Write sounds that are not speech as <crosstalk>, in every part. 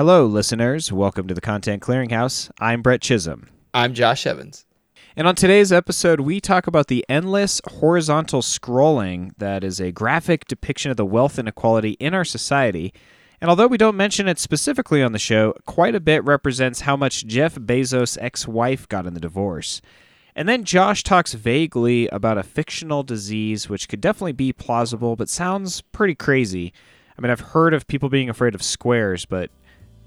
Hello, listeners. Welcome to the Content Clearinghouse. I'm Brett Chisholm. I'm Josh Evans. And on today's episode, we talk about the endless horizontal scrolling that is a graphic depiction of the wealth inequality in our society. And although we don't mention it specifically on the show, quite a bit represents how much Jeff Bezos' ex wife got in the divorce. And then Josh talks vaguely about a fictional disease which could definitely be plausible, but sounds pretty crazy. I mean, I've heard of people being afraid of squares, but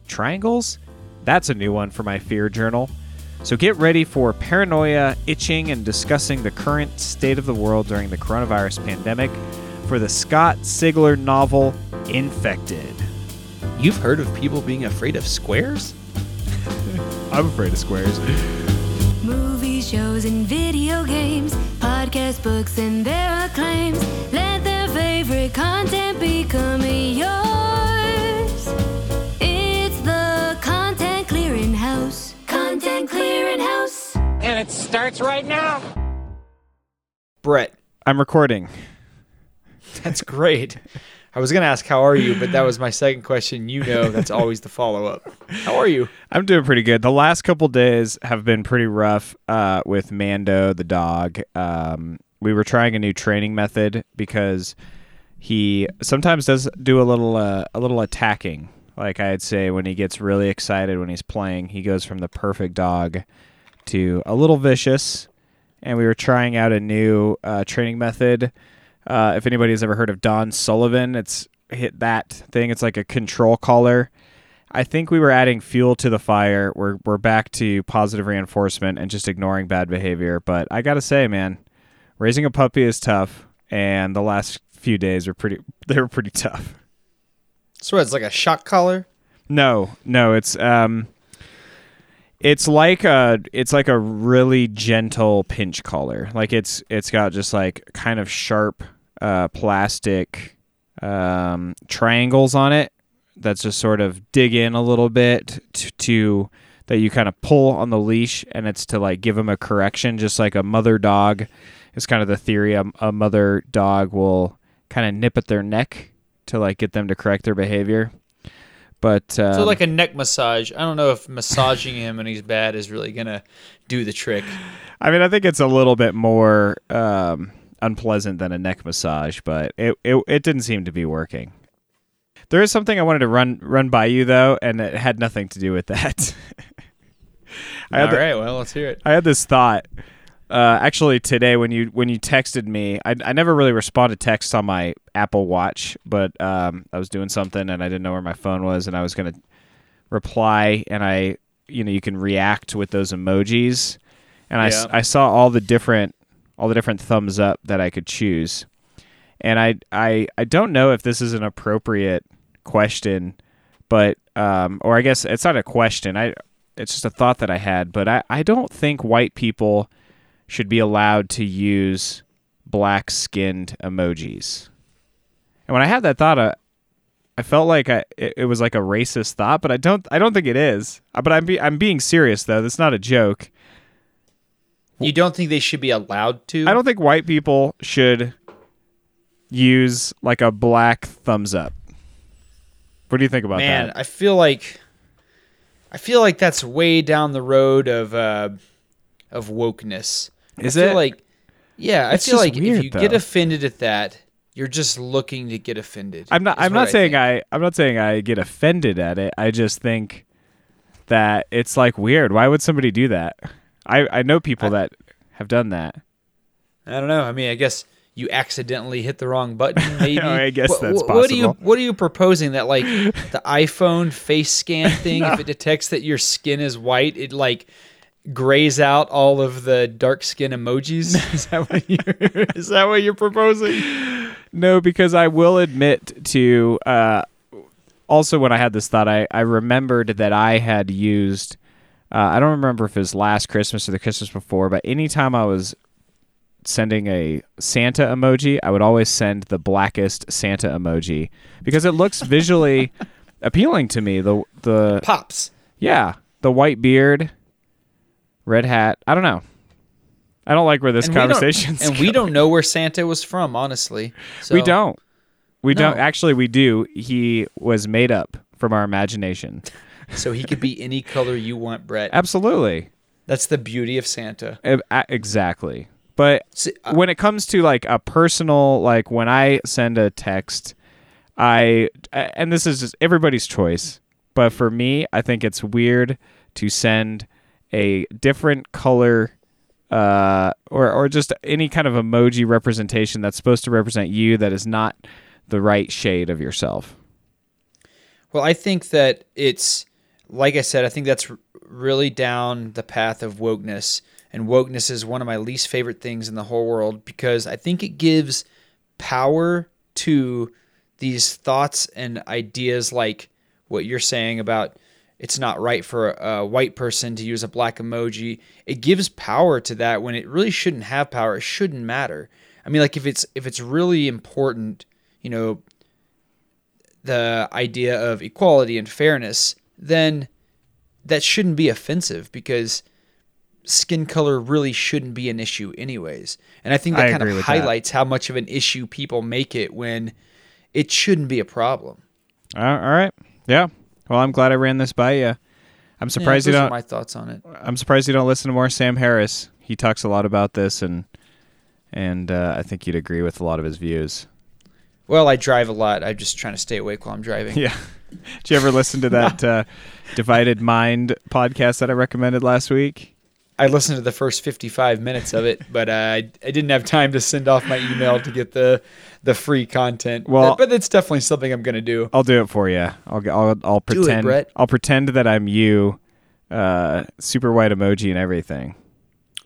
triangles? That's a new one for my fear journal. So get ready for paranoia, itching, and discussing the current state of the world during the coronavirus pandemic for the Scott Sigler novel Infected. You've heard of people being afraid of squares? <laughs> I'm afraid of squares. Movie shows, and video games, podcast books, and their acclaims. Let their favorite content become yours. It starts right now. Brett, I'm recording. that's great. I was going to ask, how are you? But that was my second question. You know, that's always the follow up. How are you? I'm doing pretty good. The last couple days have been pretty rough uh, with Mando, the dog. Um, we were trying a new training method because he sometimes does do a little uh, a little attacking. Like I'd say, when he gets really excited when he's playing, he goes from the perfect dog to a little vicious. And we were trying out a new uh, training method. Uh, if anybody's ever heard of Don Sullivan, it's hit that thing. It's like a control collar. I think we were adding fuel to the fire. We're we're back to positive reinforcement and just ignoring bad behavior. But I gotta say, man, raising a puppy is tough, and the last few days were pretty. <laughs> They were pretty tough. So it's like a shock collar? No, no, it's um, it's like a it's like a really gentle pinch collar. Like it's it's got just like kind of sharp uh, plastic um, triangles on it. That's just sort of dig in a little bit to, to that you kind of pull on the leash, and it's to like give them a correction, just like a mother dog. It's kind of the theory a, a mother dog will kind of nip at their neck to like get them to correct their behavior. But um, So like a neck massage. I don't know if massaging him when he's bad is really going to do the trick. I mean, I think it's a little bit more um, unpleasant than a neck massage, but it, it it didn't seem to be working. There is something I wanted to run run by you though, and it had nothing to do with that. <laughs> I All had the- right, well, let's hear it. I had this thought. Uh, actually, today when you when you texted me, I, I never really responded to texts on my Apple Watch, but um, I was doing something and I didn't know where my phone was, and I was gonna reply, and I you know you can react with those emojis, and I, Yeah. I saw all the different all the different thumbs up that I could choose, and I I I don't know if this is an appropriate question, but um, or I guess it's not a question. I it's just a thought that I had, but I, I don't think white people should be allowed to use black skinned emojis. And when I had that thought, I, I felt like I, it, it was like a racist thought, but I don't I don't think it is. Uh, But I'm be, I'm being serious though. That's not a joke. You don't think they should be allowed to? I don't think white people should use like a black thumbs up. What do you think about Man, that? I feel like I feel like that's way down the road of uh of wokeness. Is I feel it? like yeah, I feel like weird, if you get offended at that, you're just looking to get offended. I'm not. I'm not saying think. I. I'm not saying I get offended at it. I just think that it's like weird. Why would somebody do that? I I know people that have done that. I don't know. I mean, I guess you accidentally hit the wrong button. <laughs> Maybe. I guess What- that's what, What are you. What are you proposing? That like <laughs> the iPhone face scan thing, if it detects that your skin is white, it like grays out all of the dark skin emojis. <laughs> Is that what you're? is that what you're proposing? No, because I will admit to. Uh, also, when I had this thought, I I remembered that I had used. Uh, I don't remember if it was last Christmas or the Christmas before, but anytime I was sending a Santa emoji, I would always send the blackest Santa emoji because it looks visually <laughs> appealing to me. The the Pops. yeah, the white beard, red hat. I don't know. I don't like where this And we conversation's and we don't know where Santa was from, honestly. So, we don't. We don't actually. We do. He was made up from our imagination. <laughs> so he could be any color you want, Brett. Absolutely. That's the beauty of Santa. Exactly. But I- uh, when it comes to like a personal, like when I send a text, I and this is just everybody's choice, but for me, I think it's weird to send a different color uh, or, or just any kind of emoji representation that's supposed to represent you that is not the right shade of yourself. Well, I think that it's like I said. I think that's really down the path of wokeness, and wokeness is one of my least favorite things in the whole world because I think it gives power to these thoughts and ideas, like what you're saying about it's not right for a, white person to use a black emoji. It gives power to that when it really shouldn't have power. It shouldn't matter. I mean, like if it's if it's really important, you know, the idea of equality and fairness, then that shouldn't be offensive because skin color really shouldn't be an issue anyways. And I think that I kind of with that. highlights how much of an issue people make it when it shouldn't be a problem. Uh, all right. Yeah. Well, I'm glad I ran this by you. I'm surprised yeah, you don't. my thoughts on it. I'm surprised you don't listen to more Sam Harris. He talks a lot about this, and and uh, I think you'd agree with a lot of his views. Well, I drive a lot. I'm just trying to stay awake while I'm driving. Yeah. Did you ever listen to that <laughs> uh, Divided Mind podcast that I recommended last week? I listened to the first 55 minutes of it, but uh, I, I didn't have time to send off my email to get the the free content. Well- but it's definitely something I'm going to do. I'll do it for you. I'll I'll, I'll it, pretend. Brett. I'll pretend that I'm you, uh, super white emoji and everything.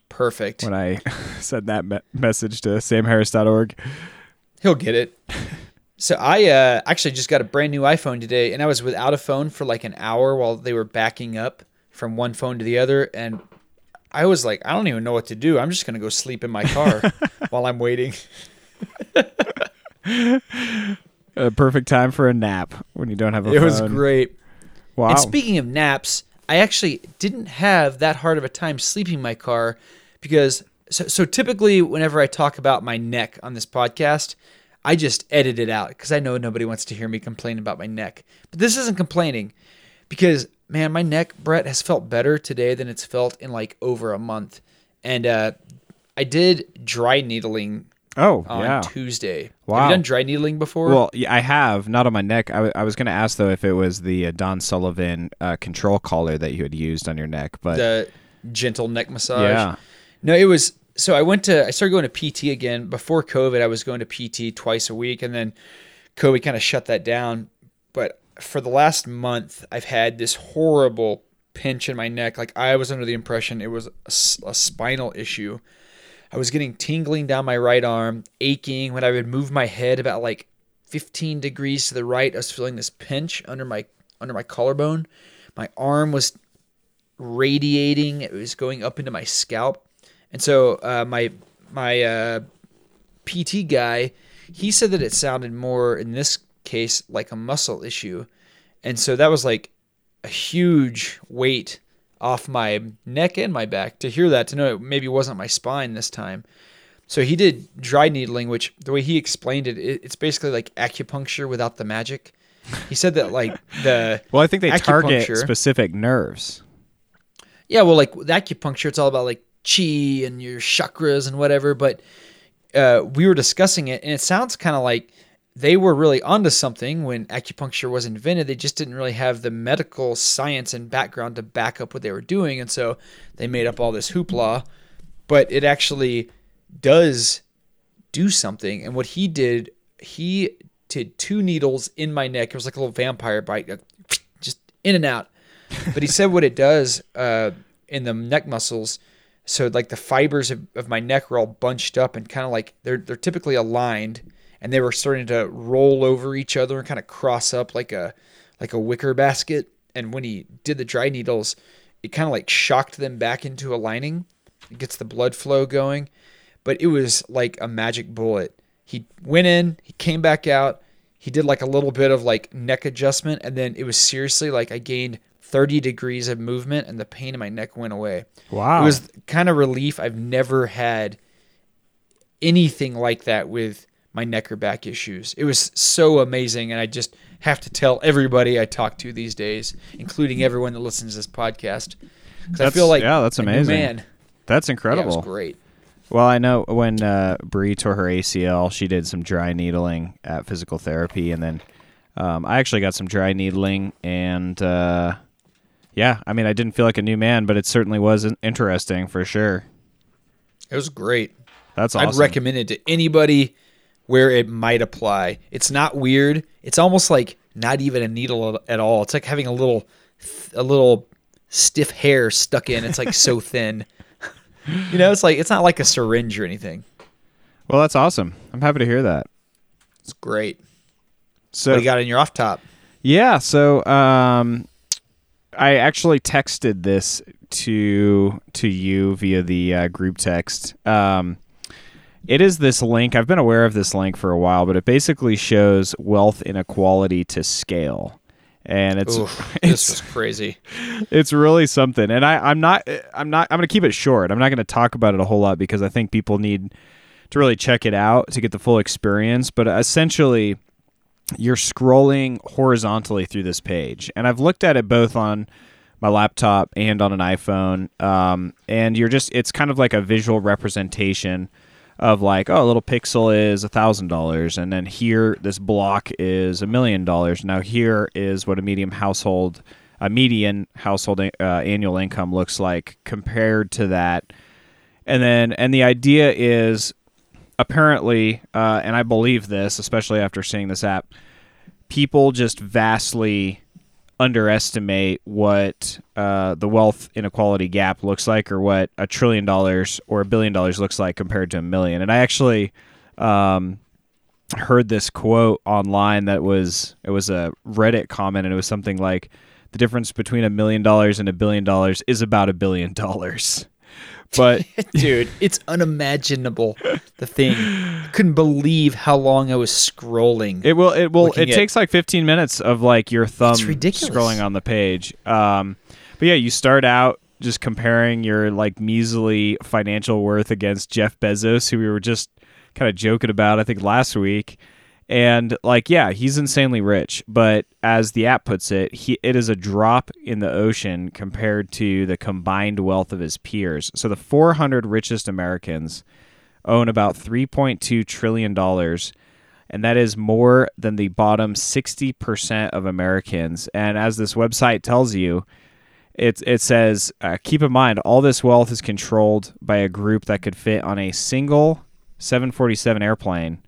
Perfect. When I <laughs> send that me- message to samharris.org. He'll get it. So I uh, actually just got a brand new iPhone today, and I was without a phone for like an hour while they were backing up from one phone to the other, and I was like, I don't even know what to do. I'm just gonna go sleep in my car <laughs> while I'm waiting. A perfect time for a nap when you don't have a phone. It was great. Wow. And speaking of naps, I actually didn't have that hard of a time sleeping in my car because so, so typically whenever I talk about my neck on this podcast, I just edit it out because I know nobody wants to hear me complain about my neck. But this isn't complaining because man, my neck, Brett, has felt better today than it's felt in like over a month. And uh, I did dry needling oh, on yeah. Tuesday. Have Wow. you done dry needling before? Well, yeah, I have not on my neck. I, w- I was going to ask though if it was the uh, Don Sullivan uh, control collar that you had used on your neck, but the gentle neck massage. yeah, No, it was so I went to I started going to PT again before COVID. I was going to PT twice a week, and then COVID kind of shut that down. But for the last month, I've had this horrible pinch in my neck. Like I was under the impression it was a spinal issue. I was getting tingling down my right arm, aching when I would move my head about like 15 degrees to the right. I was feeling this pinch under my under my collarbone. My arm was radiating. It was going up into my scalp. And so uh, my my uh, PT guy, he said that it sounded more in this case like a muscle issue, and so that was like a huge weight off my neck and my back to hear that to know it maybe wasn't my spine this time. So he did dry needling, which the way he explained it, it it's basically like acupuncture without the magic. He said that like <laughs> the well, I think they target specific nerves. Yeah, well, like acupuncture, it's all about like chi and your chakras and whatever. But uh, we were discussing it, and it sounds kind of like they were really onto something when acupuncture was invented. They just didn't really have the medical science and background to back up what they were doing, and so they made up all this hoopla. But it actually does do something. And what he did, he did two needles in my neck. It was like a little vampire bite, just in and out but he said what it does uh, in the neck muscles. So like the fibers of, of my neck were all bunched up and kind of like they're they're typically aligned, and they were starting to roll over each other and kind of cross up like a like a wicker basket. And when he did the dry needles, it kind of like shocked them back into aligning. It gets the blood flow going, but it was like a magic bullet. He went in, he came back out, he did like a little bit of like neck adjustment, and then it was seriously like I gained 30 degrees of movement and the pain in my neck went away. Wow. It was kind of relief. I've never had anything like that with my neck or back issues. It was so amazing and I just have to tell everybody I talk to these days, including everyone that listens to this podcast, because I feel like yeah, that's amazing. man. That's Yeah, it incredible. was great. Well, I know when uh, Bree tore her ACL, she did some dry needling at physical therapy, and then um, I actually got some dry needling, and uh, yeah, I mean, I didn't feel like a new man, but it certainly was in- interesting for sure. It was great. That's awesome. I'd recommend it to anybody where it might apply. It's not weird. It's almost like not even a needle at all. It's like having a little, a little stiff hair stuck in. It's like so <laughs> thin. You know, it's like it's not like a syringe or anything. Well, that's awesome. I'm happy to hear that. It's great. So What you got in your off top? Yeah, so um, I actually texted this to to you via the uh, group text. Um, it is this link. I've been aware of this link for a while, but it basically shows wealth inequality to scale, and it's Oof, <laughs> it's this was crazy. it's really something. And I I'm not I'm not I'm going to keep it short. I'm not going to talk about it a whole lot because I think people need to really check it out to get the full experience. But essentially you're scrolling horizontally through this page. And I've looked at it both on my laptop and on an iPhone. Um, and you're just, it's kind of like a visual representation of like, oh, a little pixel is a thousand dollars. And then here, this block is a million dollars. Now, here is what a medium household, a median household uh, annual income looks like compared to that. And then, and the idea is apparently, uh, and I believe this, especially after seeing this app, people just vastly underestimate what uh, the wealth inequality gap looks like, or what a trillion dollars or a billion dollars looks like compared to a million. And I actually um, heard this quote online that was it was a Reddit comment, and it was something like, "The difference between a million dollars and a billion dollars is about a billion dollars." But <laughs> Dude, it's unimaginable. The thing. I couldn't believe how long I was scrolling. It will. It will. It at- takes like 15 minutes of like your thumb scrolling on the page. Um, but yeah, you start out just comparing your like measly financial worth against Jeff Bezos, who we were just kind of joking about, I think last week. And like, yeah, he's insanely rich, but as the app puts it, he it is a drop in the ocean compared to the combined wealth of his peers. So the 400 richest Americans own about 3.2 trillion dollars and that is more than the bottom 60% of Americans. And as this website tells you, it, it says, uh, keep in mind, all this wealth is controlled by a group that could fit on a single 747 airplane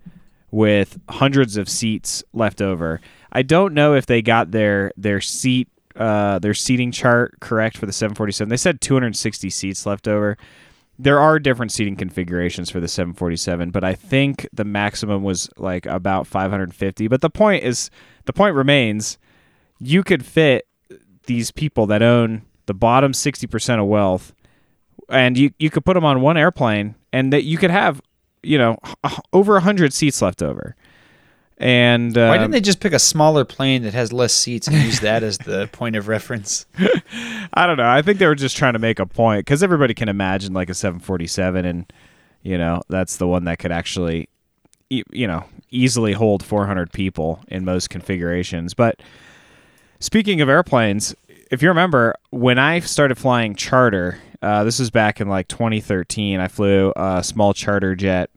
with hundreds of seats left over. I don't know if they got their their seat uh, their seating chart correct for the 747. They said 260 seats left over there are different seating configurations for the 747 but i think the maximum was like about 550 but the point is the point remains you could fit these people that own the bottom 60% of wealth and you, you could put them on one airplane and that you could have you know over 100 seats left over and Why um, didn't they just pick a smaller plane that has less seats and use that as the <laughs> point of reference? I don't know. I think they were just trying to make a point because everybody can imagine like a 747, and you know that's the one that could actually, you know, easily hold 400 people in most configurations. But speaking of airplanes, if you remember when I started flying charter, uh, this was back in like 2013. I flew a small charter jet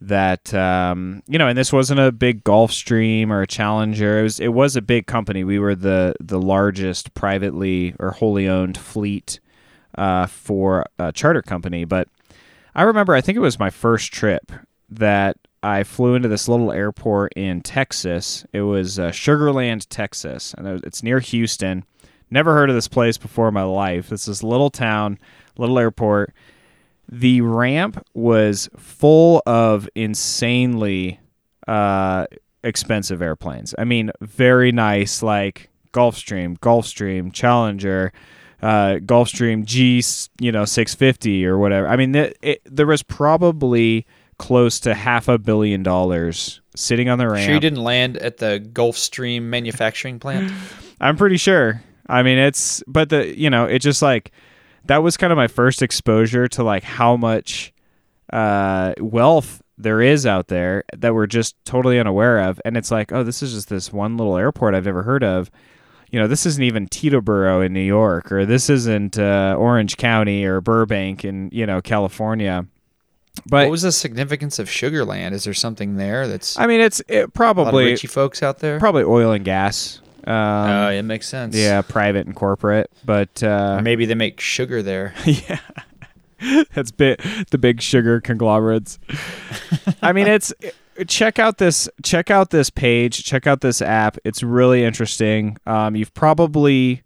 that um, you know, and this wasn't a big Gulfstream or a Challenger. It was it was a big company. We were the the largest privately or wholly owned fleet uh, for a charter company. But I remember, I think it was my first trip that I flew into this little airport in Texas. It was uh, Sugar Land, Texas, and it's near Houston. Never heard of this place before in my life. It's this little town, little airport the ramp was full of insanely uh, expensive airplanes. I mean, very nice, like Gulfstream, Gulfstream, Challenger, uh, Gulfstream G, you know, 650 or whatever. I mean, it, it, there was probably close to half a billion dollars sitting on the ramp. Sure, you didn't land at the Gulfstream manufacturing plant. <sighs> I'm pretty sure. I mean, it's but the you know, it just like that was kind of my first exposure to like how much uh, wealth there is out there that we're just totally unaware of. And it's like, oh, this is just this one little airport I've never heard of. You know, this isn't even Teterboro in New York, or this isn't uh, Orange County or Burbank in you know California. But what was the significance of Sugar Land? Is there something there that's I mean, it's it a lot of probably folks out there? probably oil and gas. Um, Oh, it makes sense. yeah, private and corporate, but uh, maybe they make sugar there. <laughs> yeah, that's bit the big sugar conglomerates. I mean, it's check out this check out this page, check out this app. It's really interesting. Um, you've probably,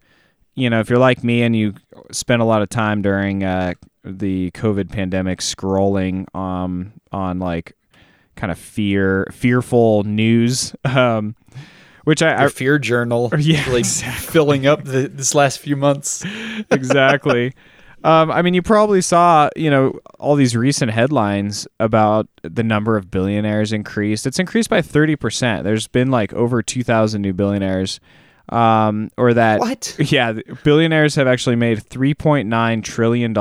you know, if you're like me and you spent a lot of time during uh, the COVID pandemic scrolling um, on like kind of fear fearful news. <laughs> Um, which I, fear journal. <laughs> Yeah, really exactly. filling up the, this last few months. <laughs> exactly. Um, I mean, you probably saw, you know, all these recent headlines about the number of billionaires increased. It's increased by 30%. There's been like over 2,000 new billionaires. Um, or that, What? <laughs> yeah, billionaires have actually made $3.9 trillion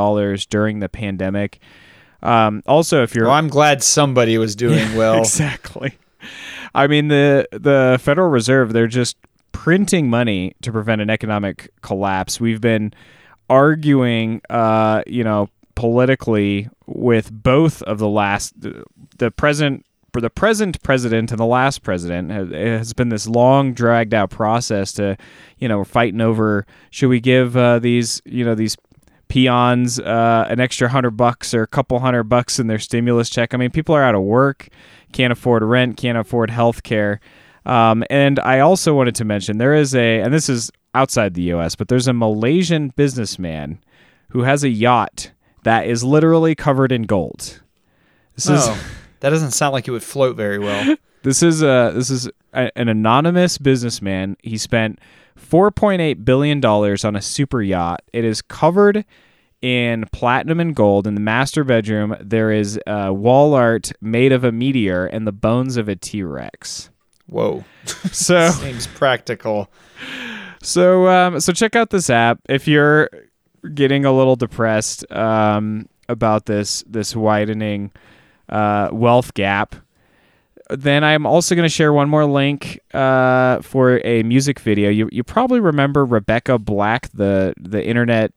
during the pandemic. Um, also, if you're Well, I'm glad somebody was doing well. exactly. I mean the the Federal Reserve they're just printing money to prevent an economic collapse. We've been arguing uh, you know, politically with both of the last the, present for the present president and the last president it has been this long dragged out process to you know fighting over should we give uh, these you know these peons uh, an extra hundred bucks or a couple hundred bucks in their stimulus check. I mean, people are out of work, can't afford rent, can't afford health care. Um, and I also wanted to mention there is a, and this is outside the US, but there's a Malaysian businessman who has a yacht that is literally covered in gold. This is Oh, that doesn't sound like it would float very well. <laughs> this is a this is a, an anonymous businessman. He spent 4.8 billion dollars on a super yacht. It is covered in platinum and gold. In the master bedroom, there is uh, wall art made of a meteor and the bones of a T Rex. Whoa. <laughs> So <laughs> Seems practical. so um, so check out this app if you're getting a little depressed um, about this this widening uh, wealth gap. Then I'm also going to share one more link uh, for a music video. You you probably remember Rebecca Black, the the internet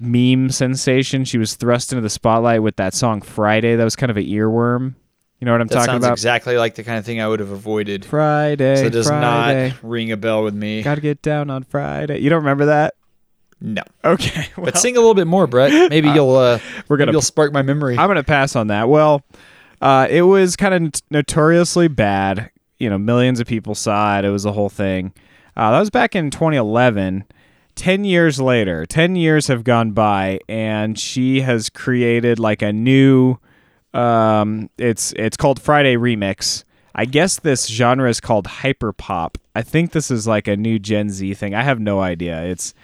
meme sensation. She was thrust into the spotlight with that song Friday. That was kind of an earworm. You know what I'm That talking sounds about? exactly like the kind of thing I would have avoided. Friday. so it does Friday. not ring a bell with me. Gotta get down on Friday. You don't remember that? No. Okay. Well, But sing a little bit more, Brett. <laughs> Maybe you'll uh, we're gonna you'll spark my memory. I'm to pass on that. Well, uh, it was kind of notoriously bad. You know, millions of people saw it. It was the whole thing. Uh, that was back in 2011. 10 years later, 10 years have gone by, and she has created like a new. Um, it's it's called Friday Remix. I guess this genre is called hyperpop. I think this is like a new Gen Z thing. I have no idea. It's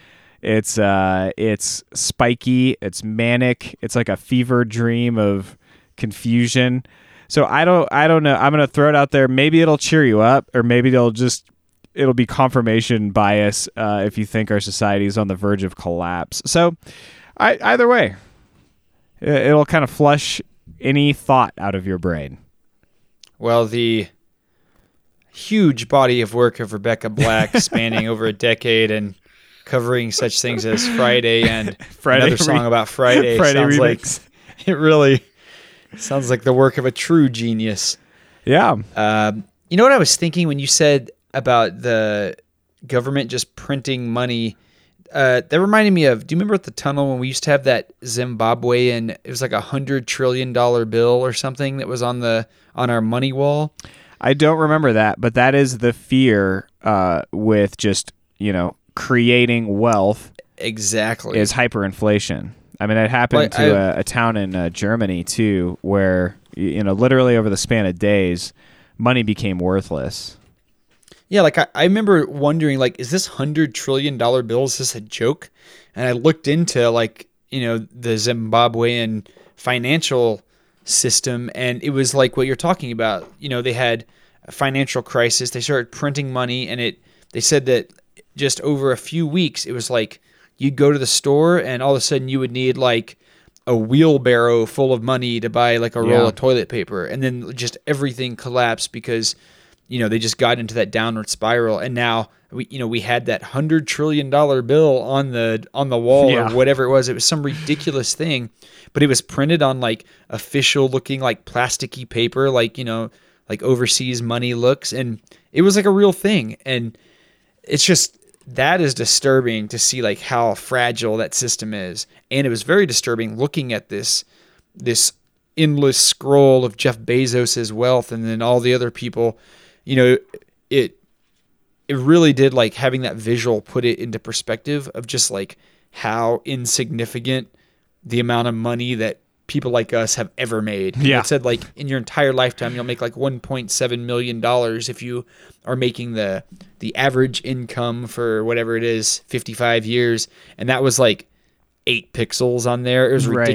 it's uh it's spiky, it's manic, it's like a fever dream of confusion. So I don't I don't know. I'm gonna throw it out there. Maybe it'll cheer you up, or maybe it'll just it'll be confirmation bias uh, if you think our society is on the verge of collapse. So I, either way, it'll kind of flush any thought out of your brain. Well, the huge body of work of Rebecca Black, <laughs> spanning over a decade and covering such things as Friday and <laughs> Friday another song re- about Friday, Friday sounds remix. like <laughs> it really sounds like the work of a true genius. Yeah. Um, you know what I was thinking when you said about the government just printing money? Uh, that reminded me of. Do you remember at the tunnel when we used to have that Zimbabwean? It was like a hundred trillion dollar bill or something that was on the on our money wall. I don't remember that, but that is the fear uh, with just, you know, creating wealth Exactly. is hyperinflation. I mean, it happened Well, to I- a, a town in uh, Germany too, where you know, literally over the span of days, money became worthless. Yeah, like I, I remember wondering, like, is this hundred trillion dollar bill? Is this a joke? And I looked into like, you know, the Zimbabwean financial system, and it was like what you're talking about. You know, they had a financial crisis. They started printing money, and it. They said that just over a few weeks, it was like you'd go to the store, and all of a sudden you would need like a wheelbarrow full of money to buy like a roll of toilet paper, and then just everything collapsed because you know they just got into that downward spiral, and now we you know we had that hundred trillion dollar bill on the on the wall Yeah. or whatever it was. It was some ridiculous thing, but it was printed on like official looking like plasticky paper, like you know like overseas money looks, and it was like a real thing, and it's just that is disturbing to see like how fragile that system is and it was very disturbing looking at this this endless scroll of Jeff Bezos's wealth and then all the other people you know it it really did like having that visual put it into perspective of just like how insignificant the amount of money that people like us have ever made. Yeah. It said like in your entire lifetime you'll make like 1.7 million dollars if you are making the the average income for whatever it is 55 years and that was like 8 pixels on there. It was Right.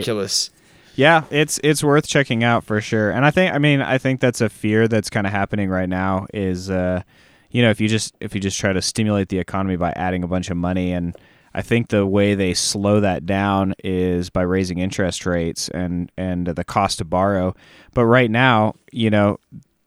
Yeah, it's it's worth checking out for sure. And I think I mean I think that's a fear that's kind of happening right now is uh you know if you just if you just try to stimulate the economy by adding a bunch of money and I think the way they slow that down is by raising interest rates and and the cost to borrow. But right now, you know,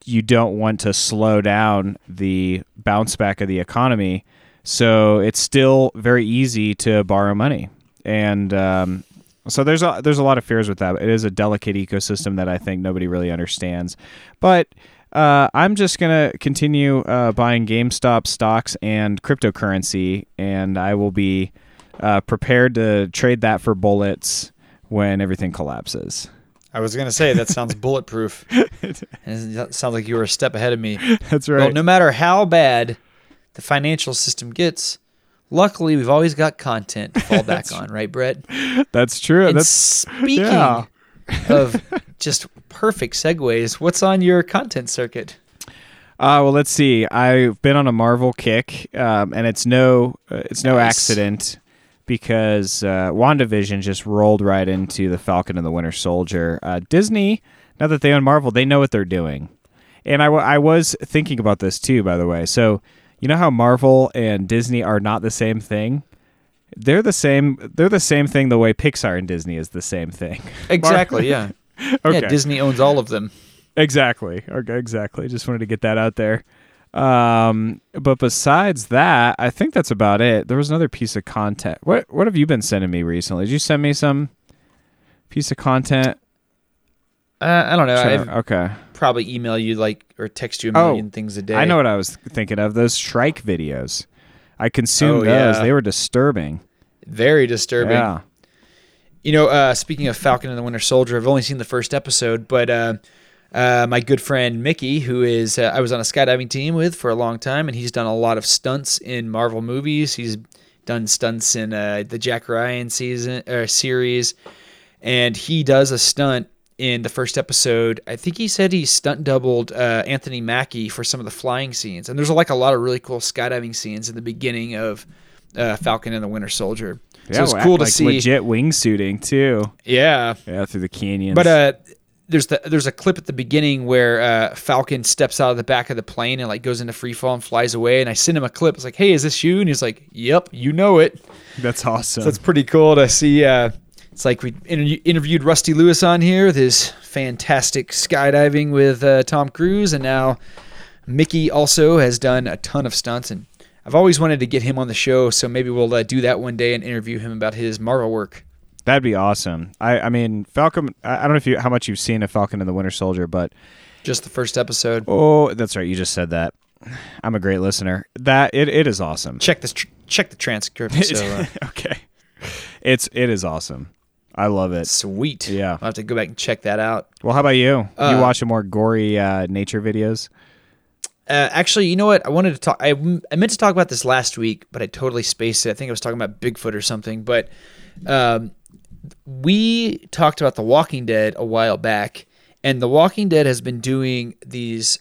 you don't want to slow down the bounce back of the economy. So it's still very easy to borrow money. And um, so there's a there's a lot of fears with that. It is a delicate ecosystem that I think nobody really understands. But uh, I'm just gonna continue uh, buying GameStop stocks and cryptocurrency, and I will be uh, prepared to trade that for bullets when everything collapses. I was going to say that sounds bulletproof. <laughs> that sounds like you were a step ahead of me. That's right. Well, no matter how bad the financial system gets, luckily we've always got content to fall <laughs> back on, right, Brett? That's true. And That's speaking yeah. <laughs> of just perfect segues, what's on your content circuit? Uh, well, let's see. I've been on a Marvel kick, um, and it's no, uh, it's no Nice. accident because uh, WandaVision just rolled right into the Falcon and the Winter Soldier. Uh, Disney, now that they own Marvel, they know what they're doing, and I, w- I was thinking about this too, by the way. So you know how Marvel and Disney are not the same thing. They're the same. They're the same thing. The way Pixar and Disney is the same thing. <laughs> Exactly, yeah. <laughs> Okay. Yeah, Disney owns all of them. Exactly. Okay, exactly. Just wanted to get that out there. Um, but besides that, I think that's about it. There was another piece of content. What What have you been sending me recently? Did you send me some piece of content? Uh, I don't know. Trying I okay. probably email you like or text you a Oh, million things a day. I know what I was thinking of. Those strike videos. I consumed Oh, those. yeah. They were disturbing. Very disturbing. Yeah. You know, uh, speaking of Falcon and the Winter Soldier, I've only seen the first episode, but uh, uh, my good friend Mickey, who is uh, I was on a skydiving team with for a long time, and he's done a lot of stunts in Marvel movies. He's done stunts in uh, the Jack Ryan season or series, and he does a stunt in the first episode. I think he said he stunt doubled uh, Anthony Mackie for some of the flying scenes, and there's like a lot of really cool skydiving scenes in the beginning of uh, Falcon and the Winter Soldier. so it's well, cool to like see. legit wingsuiting too. Yeah, Yeah, through the canyons. but uh, there's the there's a clip at the beginning where uh, Falcon steps out of the back of the plane and like goes into free fall and flies away. And I sent him a clip. It's like, hey, is this you? And he's like, yep, you know it. that's awesome. So it's pretty cool to see. Uh, it's like we inter- interviewed Rusty Lewis on here with his fantastic skydiving with uh, Tom Cruise, and now Mickey also has done a ton of stunts. And I've always wanted to get him on the show, so maybe we'll uh, do that one day and interview him about his Marvel work. That'd be awesome. I, I mean, Falcon. I I don't know if you how much you've seen of Falcon and the Winter Soldier, but Just the first episode. oh, that's right. You just said that. I'm a great listener. That it, it is awesome. Check this. Tr- check the transcript. So <laughs> uh, okay, it's it is awesome. I love it. sweet. Yeah. I'll have to go back and check that out. Well, how about you? Uh, you watching more gory uh, nature videos? Uh, actually, you know what? I wanted to talk. I, I meant to talk about this last week, but I totally spaced it. I think I was talking about Bigfoot or something. But um, we talked about The Walking Dead a while back, and The Walking Dead has been doing these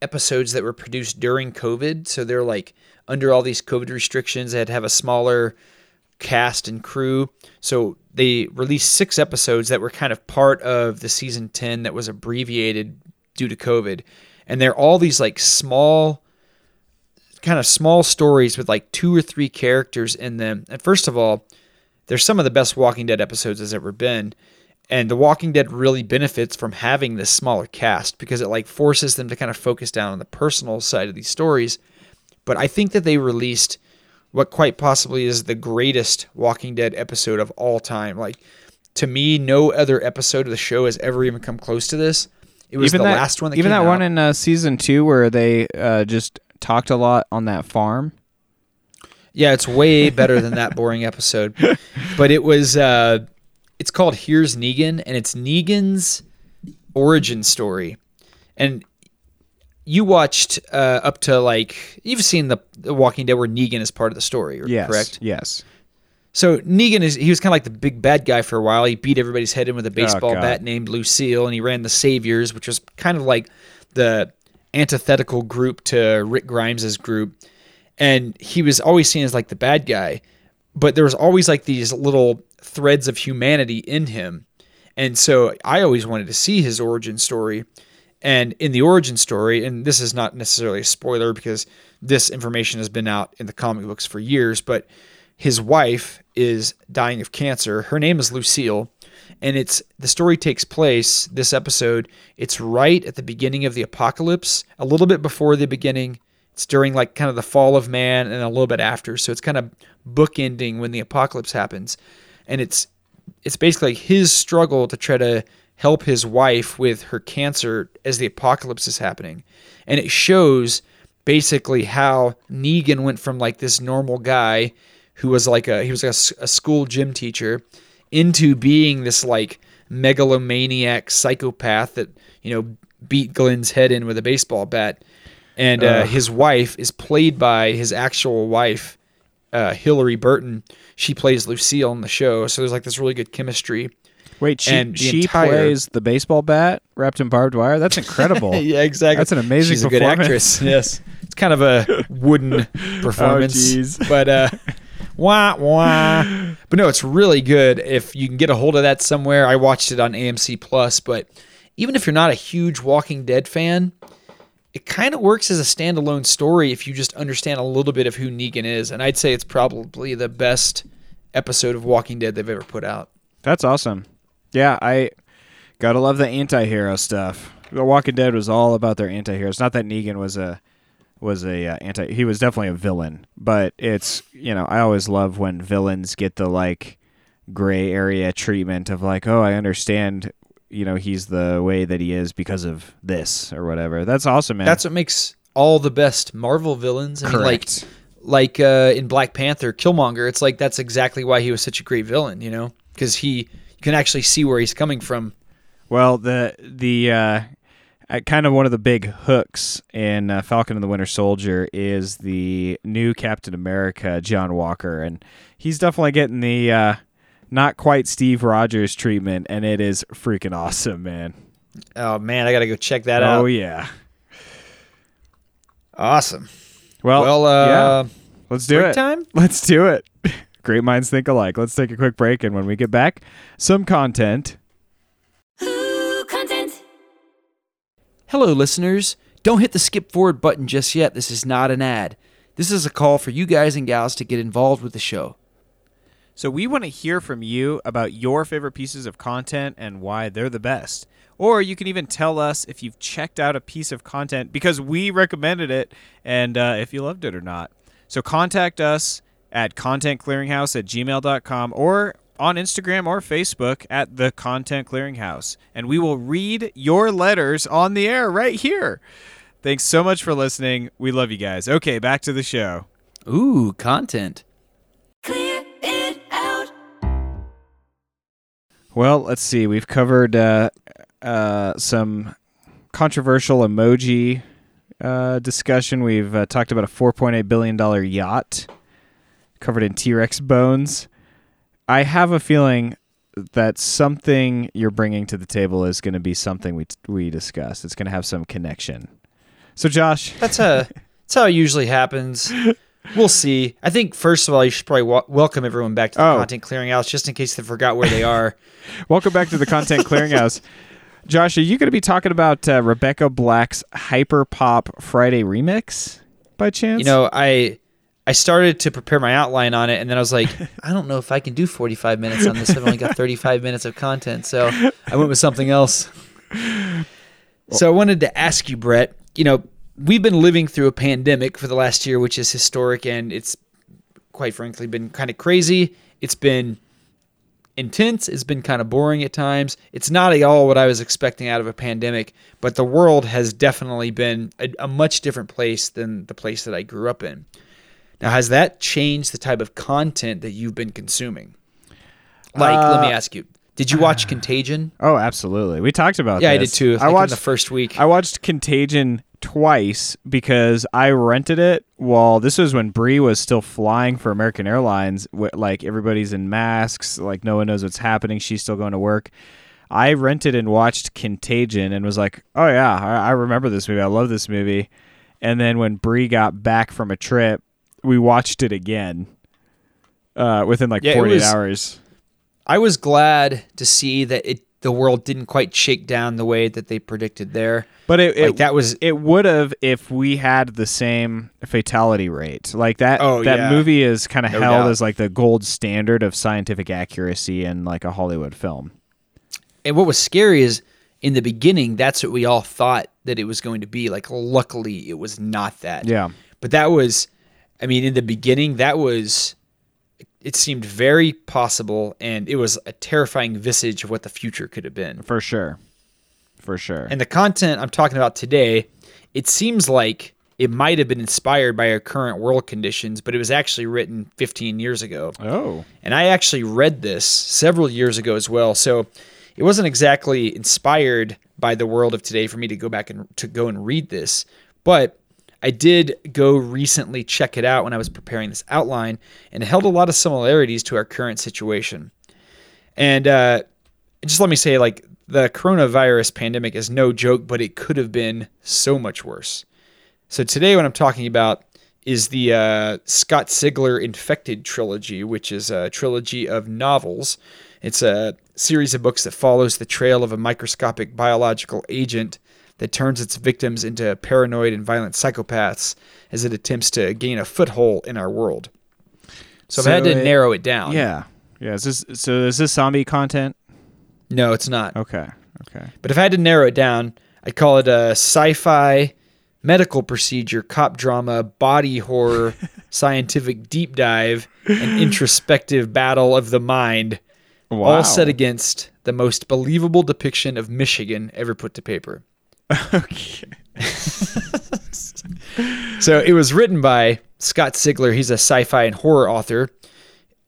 episodes that were produced during COVID. So they're like under all these COVID restrictions. They had to have a smaller cast and crew. So they released six episodes that were kind of part of the season 10 that was abbreviated due to COVID. And they're all these like small, kind of small stories with like two or three characters in them. And first of all, they're some of the best Walking Dead episodes has ever been. And The Walking Dead really benefits from having this smaller cast because it like forces them to kind of focus down on the personal side of these stories. But I think that they released what quite possibly is the greatest Walking Dead episode of all time. Like to me, no other episode of the show has ever even come close to this. It was even the that, last one that even that one in uh, season two where they uh, just talked a lot on that farm. Yeah, it's way better than that boring episode. <laughs> But it was uh it's called Here's Negan and it's Negan's origin story. And you watched uh, up to like you've seen the, the Walking Dead where Negan is part of the story, Yes, correct? Yes. So Negan is he was kind of like the big bad guy for a while. He beat everybody's head in with a baseball God. bat named Lucille, and he ran the Saviors, which was kind of like the antithetical group to Rick Grimes's group. And he was always seen as like the bad guy, but there was always like these little threads of humanity in him. And so I always wanted to see his origin story. And in the origin story, and this is not necessarily a spoiler because this information has been out in the comic books for years, but his wife is dying of cancer. Her name is Lucille, and it's the story takes place this episode. It's right at the beginning of the apocalypse, a little bit before the beginning. It's during like kind of the fall of man and a little bit after. So it's kind of bookending when the apocalypse happens. And it's it's basically his struggle to try to help his wife with her cancer as the apocalypse is happening. And it shows basically how Negan went from like this normal guy who was like a he was like a a, school gym teacher into being this like megalomaniac psychopath that you know beat Glenn's head in with a baseball bat. And uh, his wife is played by his actual wife, uh, Hilarie Burton. She plays Lucille in the show, so there's like this really good chemistry. Wait, she, And she entire- plays the baseball bat wrapped in barbed wire. That's incredible. <laughs> yeah, exactly. That's an amazing She's a good actress. <laughs> yes, it's kind of a wooden <laughs> performance, jeez. but uh, wah wah. But no, it's really good. If you can get a hold of that somewhere, I watched it on AMC Plus. But even if you're not a huge Walking Dead fan, it kind of works as a standalone story if you just understand a little bit of who Negan is. And I'd say it's probably the best episode of Walking Dead they've ever put out. That's awesome. Yeah, I gotta love the anti-hero stuff. The Walking Dead was all about their anti-heroes. Not that Negan was a was a uh, anti. He was definitely a villain, but it's you know I always love when villains get the like gray area treatment of like oh I understand you know he's the way that he is because of this or whatever. That's awesome, man. That's what makes all the best Marvel villains. I mean, like Correct. like uh, in Black Panther, Killmonger. It's like that's exactly why he was such a great villain, you know, because he you can actually see where he's coming from. Well, the the uh, uh, kind of one of the big hooks in uh, Falcon and the Winter Soldier is the new Captain America, John Walker, and he's definitely getting the uh, not quite Steve Rogers treatment, and it is freaking awesome, man. Oh man, I gotta go check that Oh out. Oh yeah. Awesome. Well, Well, uh, yeah. Let's do it. time? Let's do it. Great minds think alike. Let's take a quick break, and when we get back, some content. Ooh, content. Hello, listeners. Don't hit the skip forward button just yet. This is not an ad. This is a call for you guys and gals to get involved with the show. So we want to hear from you about your favorite pieces of content and why they're the best. Or you can even tell us if you've checked out a piece of content because we recommended it and uh, if you loved it or not. So contact us at contentclearinghouse at gmail.com or on Instagram or Facebook at the Content Clearinghouse. And we will read your letters on the air right here. Thanks so much for listening. We love you guys. Okay, back to the show. Ooh, content. Clear it out. Well, let's see. We've covered uh, uh, some controversial emoji uh, discussion. We've uh, talked about a $4.8 billion yacht covered in T Rex bones. I have a feeling that something you're bringing to the table is going to be something we, we discussed. It's going to have some connection. So, Josh, That's uh that's how it usually happens. We'll see. I think first of all, you should probably wa- welcome everyone back to the Oh. content clearinghouse, just in case they forgot where they are. <laughs> welcome back to the Content Clearinghouse. <laughs> Josh, are you going to be talking about uh, Rebecca Black's Hyper Pop Friday remix by chance? You know, I I started to prepare my outline on it, and then I was like, <laughs> I don't know if I can do 45 minutes on this. I've only got 35 minutes of content, so I went with something else. So I wanted to ask you, Brett. You know, we've been living through a pandemic for the last year, which is historic, and it's quite frankly been kind of crazy. It's been intense. It's been kind of boring at times. It's not at all what I was expecting out of a pandemic, but the world has definitely been a, a much different place than the place that I grew up in. Now, has that changed the type of content that you've been consuming? Like, let me uh, ask you: Did you watch Contagion? Oh, absolutely. We talked about Yeah, I did too. I like watched in the first week. I watched Contagion twice because I rented it while this was when Brie was still flying for American Airlines. Like everybody's in masks, like no one knows what's happening. She's still going to work. I rented and watched Contagion and was like, "Oh yeah, I, I remember this movie. I love this movie." And then when Brie got back from a trip, we watched it again. Uh, within like Yeah, 48 was- hours. I was glad to see that it the world didn't quite shake down the way that they predicted there. But it, Like it that was it would have if we had the same fatality rate. Like that Oh, that yeah. movie is kind of No held doubt. as like the gold standard of scientific accuracy in like a Hollywood film. and what was scary is in the beginning that's what we all thought that it was going to be. Like luckily it was not that. Yeah. But that was I mean in the beginning that was it seemed very possible and it was a terrifying visage of what the future could have been. For sure. For sure. And the content I'm talking about today, it seems like it might have been inspired by our current world conditions, but it was actually written 15 years ago. oh. And I actually read this several years ago as well. So it wasn't exactly inspired by the world of today for me to go back and to go and read this, but I did go recently check it out when I was preparing this outline and it held a lot of similarities to our current situation. And uh, just let me say, like, the coronavirus pandemic is no joke, but it could have been so much worse. So today, what I'm talking about is the uh, Scott Sigler Infected trilogy, which is a trilogy of novels. It's a series of books that follows the trail of a microscopic biological agent that turns its victims into paranoid and violent psychopaths as it attempts to gain a foothold in our world. So, if I had to it- narrow it down, Yeah. Yeah. Is this so is this zombie content? no, it's not. Okay. Okay. But if I had to narrow it down, I'd call it a sci-fi medical procedure, cop drama, body horror, <laughs> scientific deep dive, and introspective battle of the mind, Wow. all set against the most believable depiction of Michigan ever put to paper. Okay. <laughs> So it was written by Scott Sigler. He's a sci-fi and horror author,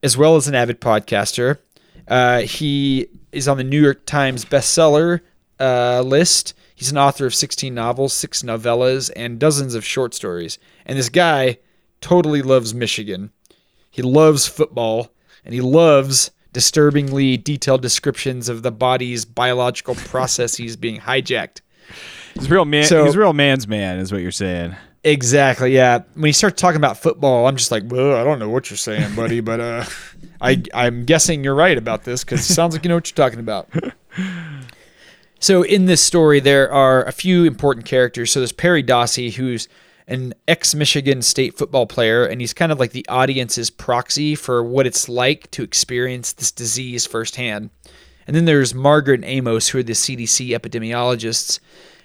as well as an avid podcaster. Uh, he is on the New York Times bestseller uh, list. He's an author of 16 novels, six novellas, and dozens of short stories. And this guy totally loves Michigan. He loves football, and he loves disturbingly detailed descriptions of the body's biological processes being hijacked. He's a real man. So- he's a real man's man, is what you're saying. Exactly. Yeah. When you start talking about football, I'm just like, well, I don't know what you're saying, buddy, but uh, <laughs> I I'm guessing you're right about this because it sounds like you know what you're talking about. <laughs> So in this story, there are a few important characters. So there's Perry Dawsey, who's an ex-Michigan State football player, and he's kind of like the audience's proxy for what it's like to experience this disease firsthand. And then there's Margaret and Amos, who are the CDC epidemiologists,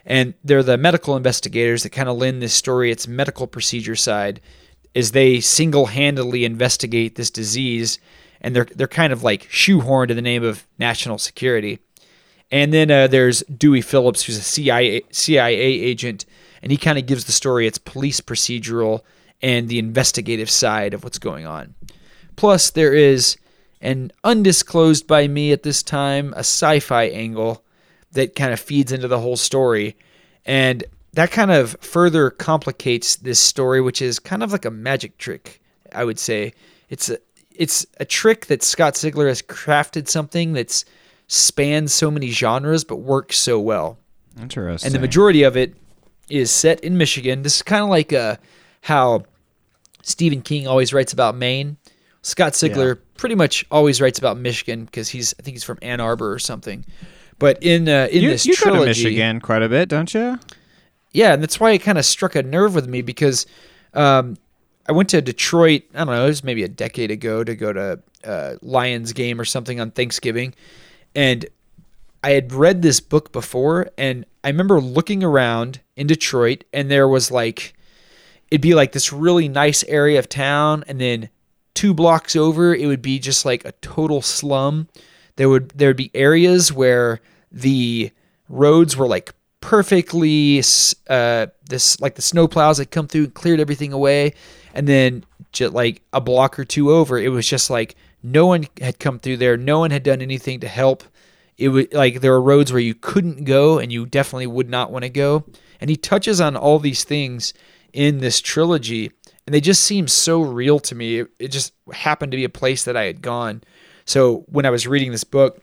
and they're the medical investigators that kind of lend this story its medical procedure side, as they single-handedly investigate this disease, and they're they're kind of like shoehorned in the name of national security. And then uh, there's Dewey Phillips, who's a CIA CIA agent, and he kind of gives the story its police procedural and the investigative side of what's going on. Plus, there is an undisclosed by me at this time a sci-fi angle that kind of feeds into the whole story, and that kind of further complicates this story, which is kind of like a magic trick. I would say it's a it's a trick that Scott Sigler has crafted something that's spans so many genres but works so well. Interesting. And the majority of it is set in Michigan. This is kind of like uh, how Stephen King always writes about Maine. Scott Sigler pretty much always writes about Michigan because he's I think he's from Ann Arbor or something. But in uh, in you, this you go to Michigan quite a bit, don't you? yeah, and that's why it kind of struck a nerve with me because um, I went to Detroit. I don't know. It was maybe a decade ago to go to uh, Lions game or something on Thanksgiving, and I had read this book before, and I remember looking around in Detroit, and there was like, it'd be like this really nice area of town, and then two blocks over, it would be just like a total slum. There would there would be areas where the roads were like perfectly uh this like the snow plows had come through and cleared everything away. And then just like a block or two over it was just like no one had come through there. No one had done anything to help. It was like there were roads where you couldn't go and you definitely would not want to go. And he touches on all these things in this trilogy and they just seemed so real to me it, it just happened to be a place that i had gone so when i was reading this book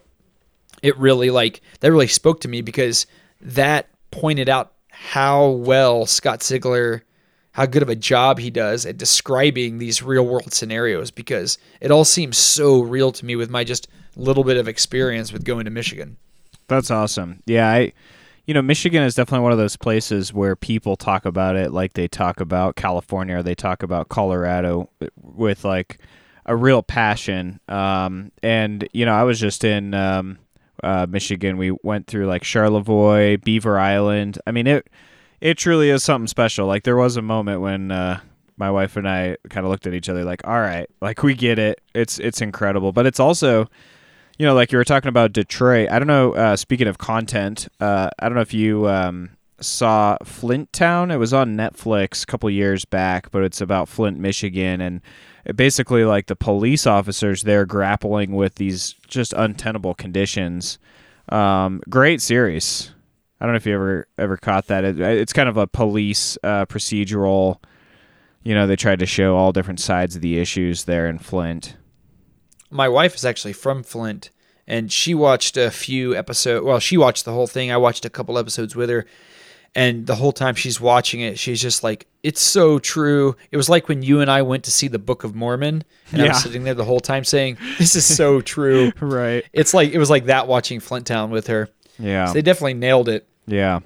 it really like that really spoke to me because that pointed out how well Scott Sigler how good of a job he does at describing these real world scenarios because it all seems so real to me with my just little bit of experience with going to Michigan. That's awesome. Yeah, I you know, Michigan is definitely one of those places where people talk about it like they talk about California or they talk about Colorado with like a real passion. Um, and you know, I was just in um, uh, Michigan. We went through like Charlevoix, Beaver Island. I mean, it it truly is something special. Like there was a moment when uh, my wife and I kind of looked at each other like, "All right, like we get it. It's it's incredible." But it's also, you know, like you were talking about Detroit. I don't know. Uh, speaking of content, uh, I don't know if you um, saw Flint Town. It was on Netflix a couple years back, but it's about Flint, Michigan, and basically like the police officers there grappling with these just untenable conditions. Um, great series. I don't know if you ever ever caught that. It, it's kind of a police uh, procedural. You know, they tried to show all different sides of the issues there in Flint. My wife is actually from Flint and she watched a few episodes. Well, she watched the whole thing. I watched a couple episodes with her. And the whole time she's watching it, she's just like, it's so true. It was like when you and I went to see the Book of Mormon, and I Yeah. was sitting there the whole time saying, <laughs> this is so true. Right. It's like, it was like that watching Flint Town with her. Yeah. So they definitely nailed it. yeah.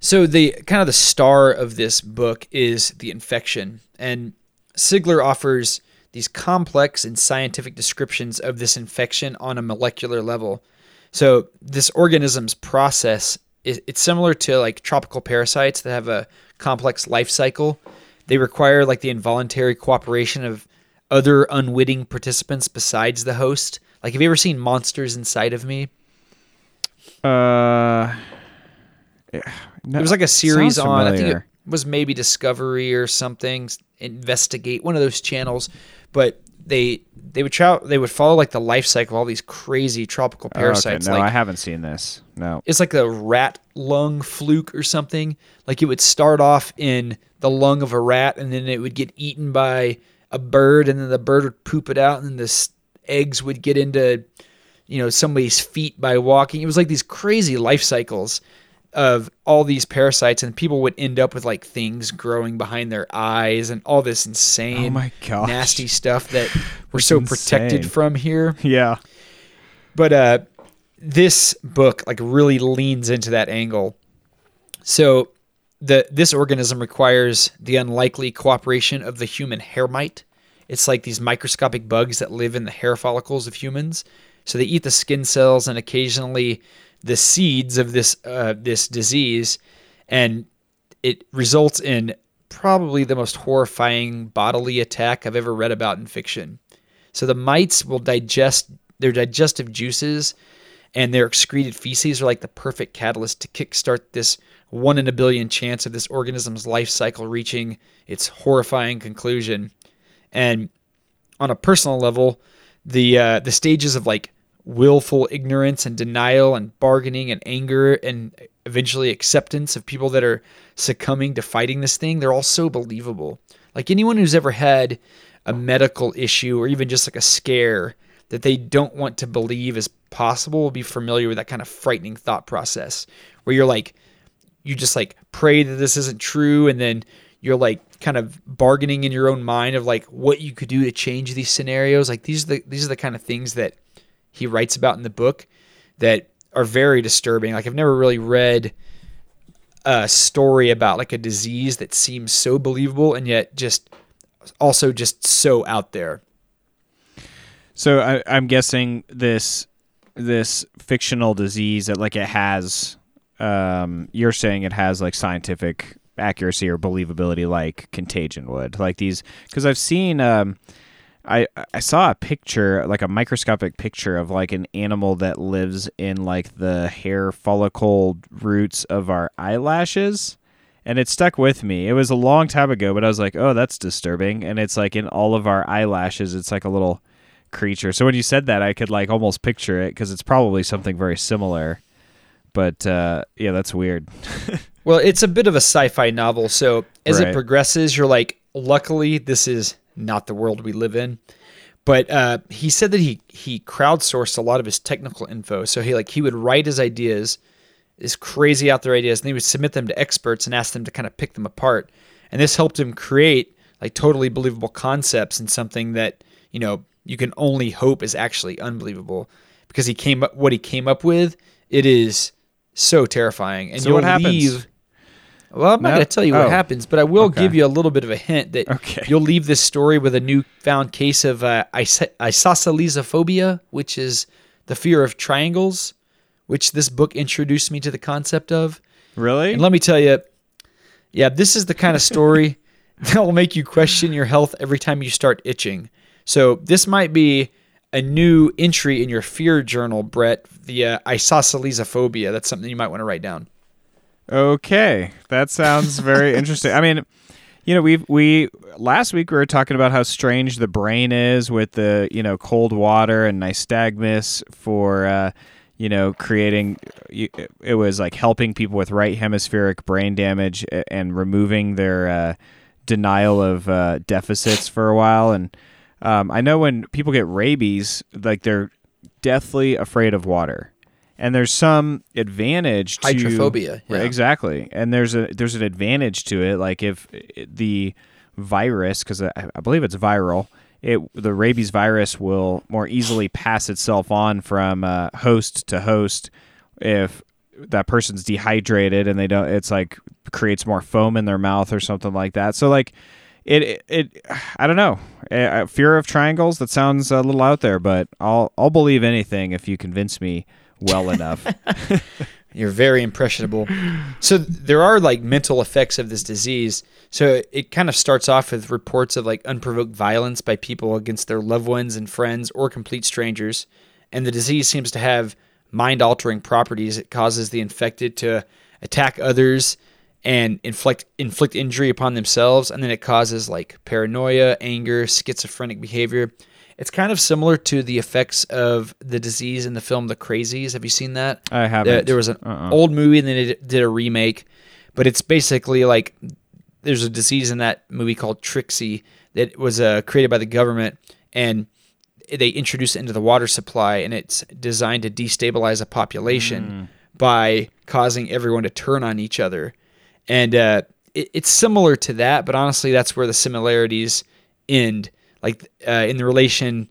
So the kind of the star of this book is the infection, and Sigler offers these complex and scientific descriptions of this infection on a molecular level. So this organism's process is it's similar to like tropical parasites that have a complex life cycle. They require like the involuntary cooperation of other unwitting participants besides the host. Like have you ever seen Monsters Inside of Me? Uh. yeah. No, It was like a series on. I think it was maybe Discovery or something. Investigate one of those channels, but they they would try they would follow like the life cycle of all these crazy tropical Oh, okay. parasites. No, like I haven't seen this. No. it's like a rat lung fluke or something. Like it would start off in the lung of a rat, and then it would get eaten by a bird, and then the bird would poop it out, and then the eggs would get into you know somebody's feet by walking. It was like these crazy life cycles of all these parasites, and people would end up with like things growing behind their eyes and all this insane, Oh my gosh. nasty stuff that <laughs> we're That's so protected from here. Yeah. but uh this book like really leans into that angle. So the this organism requires the unlikely cooperation of the human hair mite. It's like these microscopic bugs that live in the hair follicles of humans. So they eat the skin cells and occasionally the seeds of this uh, this disease and it results in probably the most horrifying bodily attack I've ever read about in fiction. So the mites will digest their digestive juices and their excreted feces are like the perfect catalyst to kickstart this one in a billion chance of this organism's life cycle reaching its horrifying conclusion. And on a personal level, the uh, the stages of like willful ignorance and denial and bargaining and anger and eventually acceptance of people that are succumbing to fighting this thing, they're all so believable. Like anyone who's ever had a medical issue or even just like a scare that they don't want to believe is possible will be familiar with that kind of frightening thought process where you're like you just like pray that this isn't true and then you're like kind of bargaining in your own mind of like what you could do to change these scenarios like these are the these are the kind of things that he writes about in the book that are very disturbing like i've never really read a story about like a disease that seems so believable and yet just also just so out there. So I, I'm guessing this this fictional disease that like it has. Um, you're saying it has like scientific accuracy or believability, like Contagion would. Like these, because I've seen. Um, I I saw a picture, like a microscopic picture of like an animal that lives in like the hair follicle roots of our eyelashes. And it stuck with me. It was a long time ago, but I was like, "Oh, that's disturbing." And it's like in all of our eyelashes. It's like a little creature. So when you said that, I could like almost picture it because it's probably something very similar. But uh, yeah, that's weird. <laughs> Well, it's a bit of a sci-fi novel, so as Right. it progresses, you're like, luckily, this is not the world we live in. But uh, he said that he he crowdsourced a lot of his technical info. So he like he would write his ideas, his crazy out there ideas, and he would submit them to experts and ask them to kind of pick them apart. And this helped him create like totally believable concepts and something that you know you can only hope is actually unbelievable because he came up what he came up with. It is so terrifying, and So you'll what happens? leave. Well, I'm not No? going to tell you what Oh. happens, but I will Okay. give you a little bit of a hint that Okay. you'll leave this story with a newfound case of uh, is- isosceles which is the fear of triangles, which this book introduced me to the concept of. really? And let me tell you, yeah, this is the kind of story <laughs> that will make you question your health every time you start itching. So this might be a new entry in your fear journal, Brett. The uh, isosceles That's something you might want to write down. Okay, that sounds very <laughs> interesting. I mean, you know, we we last week we were talking about how strange the brain is with the you know cold water and nystagmus for uh, you know creating. It was like helping people with right hemispheric brain damage and removing their uh, denial of uh, deficits for a while. And um, I know when people get rabies, like they're deathly afraid of water. And there's some advantage to Hydrophobia, Right, exactly. And there's a there's an advantage to it. Like if the virus because I, I believe it's viral it the rabies virus will more easily pass itself on from uh, host to host if that person's dehydrated and they don't it's like creates more foam in their mouth or something like that. So like it it, it i don't know. Uh, fear of triangles that sounds a little out there but i'll i'll believe anything if you convince me well enough <laughs> You're very impressionable. So there are like mental effects of this disease. So it kind of starts off with reports of like unprovoked violence by people against their loved ones and friends or complete strangers. And the disease seems to have mind altering properties. It causes the infected to attack others and inflict inflict injury upon themselves and then it causes like paranoia, anger, schizophrenic behavior. It's kind of similar to the effects of the disease in the film The Crazies. Have you seen that? I haven't. There, there was an Uh-uh. old movie and then it did a remake, but it's basically like there's a disease in that movie called Trixie that was uh, created by the government and they introduce it into the water supply and it's designed to destabilize a population by causing everyone to turn on each other. And uh, it, it's similar to that, but honestly, that's where the similarities end. Like uh, in the relation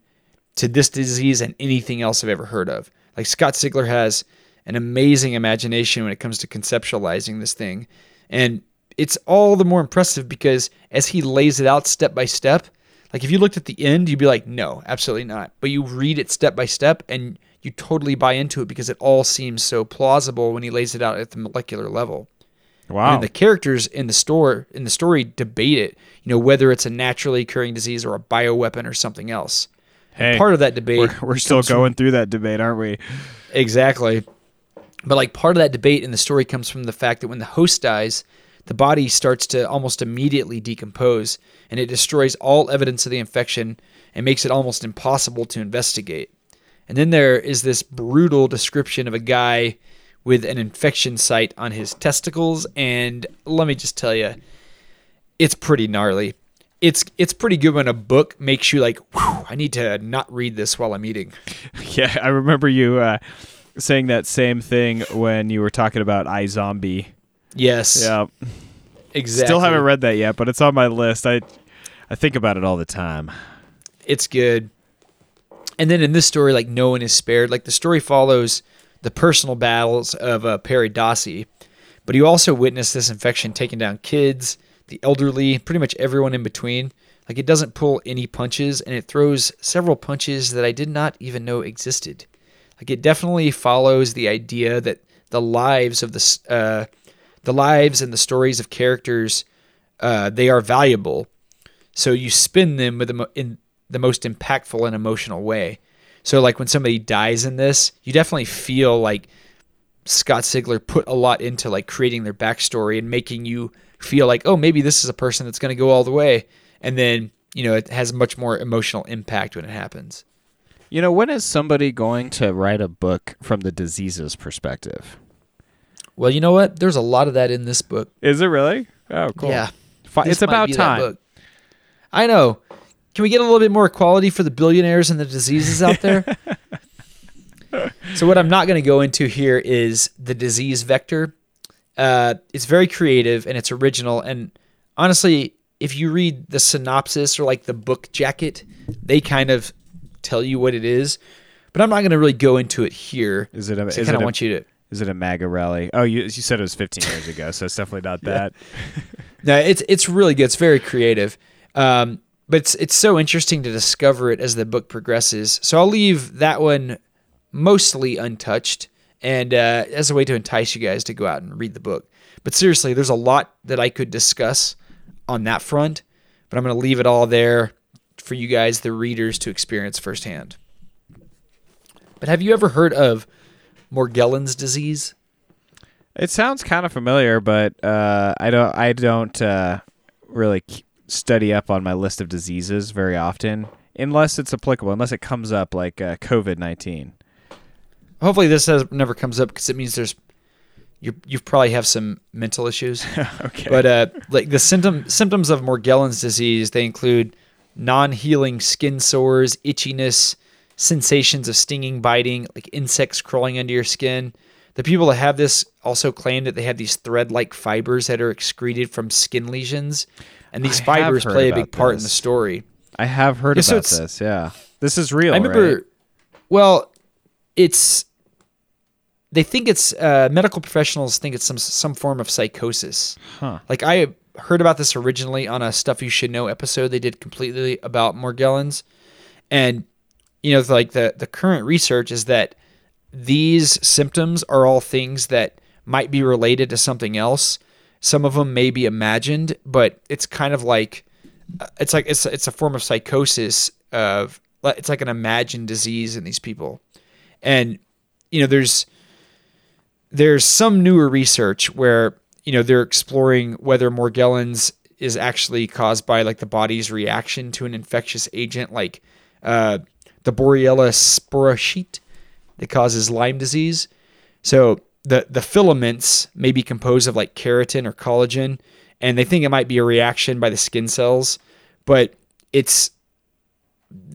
to this disease and anything else I've ever heard of. Like Scott Sigler has an amazing imagination when it comes to conceptualizing this thing. And it's all the more impressive because as he lays it out step by step, like if you looked at the end, you'd be like, no, absolutely not. But you read it step by step and you totally buy into it because it all seems so plausible when he lays it out at the molecular level. Wow And the characters in the store in the story debate it, you know, whether it's a naturally occurring disease or a bioweapon or something else. And Hey, part of that debate we're, we're still comes from- going through that debate aren't we Exactly. But like part of that debate in the story comes from the fact that when the host dies, the body starts to almost immediately decompose and it destroys all evidence of the infection and makes it almost impossible to investigate. And then there is this brutal description of a guy with an infection site on his testicles and let me just tell you it's pretty gnarly. It's it's pretty good when a book makes you like, I need to not read this while I'm eating. <laughs> Yeah, I remember you uh, saying that same thing when you were talking about iZombie. Yes. Yeah, Exactly. still haven't read that yet, but it's on my list. I I think about it all the time. it's good. And then in this story, like no one is spared. Like the story follows the personal battles of uh, Perry Dawsey, But you also witness this infection taking down kids, the elderly, pretty much everyone in between. Like it doesn't pull any punches, and it throws several punches that I did not even know existed. Like it definitely follows the idea that the lives of the uh, the lives and the stories of characters uh, they are valuable. So you spin them with the mo- in the most impactful and emotional way. So like when somebody dies in this, you definitely feel like Scott Sigler put a lot into like creating their backstory and making you feel like, oh, maybe this is a person that's going to go all the way. And then, you know, it has much more emotional impact when it happens. You know, when is somebody going to write a book from the diseases perspective? Well, you know what? There's a lot of that in this book. Is it really? Oh, cool. Yeah. It's about time. I know. Can we get a little bit more equality for the billionaires and the diseases out there? <laughs> so what I'm not going to go into here is the disease vector. Uh, it's very creative and it's original. And honestly, if you read the synopsis or like the book jacket, they kind of tell you what it is. But I'm not going to really go into it here. Is it a- 'cause I kind of want you to. Is it a MAGA rally? Oh, you, you said it was 15 years ago, so it's definitely not <laughs> that. No, it's it's really good. It's very creative, um, but it's it's so interesting to discover it as the book progresses. So I'll leave that one mostly untouched, and uh, as a way to entice you guys to go out and read the book. But seriously, there's a lot that I could discuss on that front, but I'm going to leave it all there for you guys, the readers, to experience firsthand. But have you ever heard of Morgellons disease? It sounds kind of familiar, but uh, I don't. I don't uh, really study up on my list of diseases very often, unless it's applicable, unless it comes up like uh, COVID nineteen. Hopefully, this has, never comes up because it means there's you you probably have some mental issues. <laughs> Okay. But uh, like the symptom symptoms of Morgellons disease, they include non-healing skin sores, itchiness, sensations of stinging, biting, like insects crawling under your skin. The people that have this also claim that they have these thread-like fibers that are excreted from skin lesions, and these I fibers play a big part in the story. I have heard Yeah, about it's- this. Yeah, this is real. I remember. right? Well, it's they think it's uh, medical professionals think it's some some form of psychosis. Huh. Like I heard about this originally on a stuff you should know episode they did completely about Morgellons, and you know like the the current research is that these symptoms are all things that might be related to something else. Some of them may be imagined, but it's kind of like uh, it's like it's it's a form of psychosis of it's like an imagined disease in these people, and you know there's there's some newer research where you know they're exploring whether Morgellons is actually caused by like the body's reaction to an infectious agent like uh, the Borrelia spirochete that causes Lyme disease. So the the filaments may be composed of like keratin or collagen, and they think it might be a reaction by the skin cells, but it's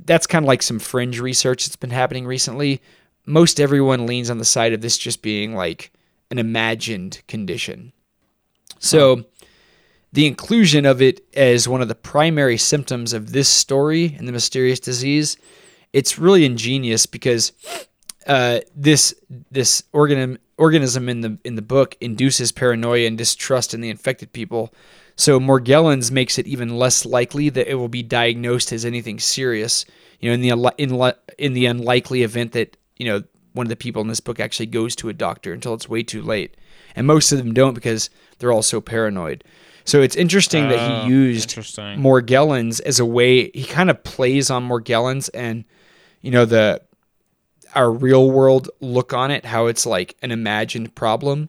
that's kind of like some fringe research that's been happening recently. Most everyone leans on the side of this just being like an imagined condition. So the inclusion of it as one of the primary symptoms of this story and the mysterious disease, it's really ingenious because uh, this this organism organism in the in the book induces paranoia and distrust in the infected people. So Morgellons makes it even less likely that it will be diagnosed as anything serious. You know, in the in, in the unlikely event that you know one of the people in this book actually goes to a doctor until it's way too late, and most of them don't because they're all so paranoid. So it's interesting that Oh, he used. Morgellons as a way. He kind of plays on Morgellons and you know the our real world look on it, how it's like an imagined problem,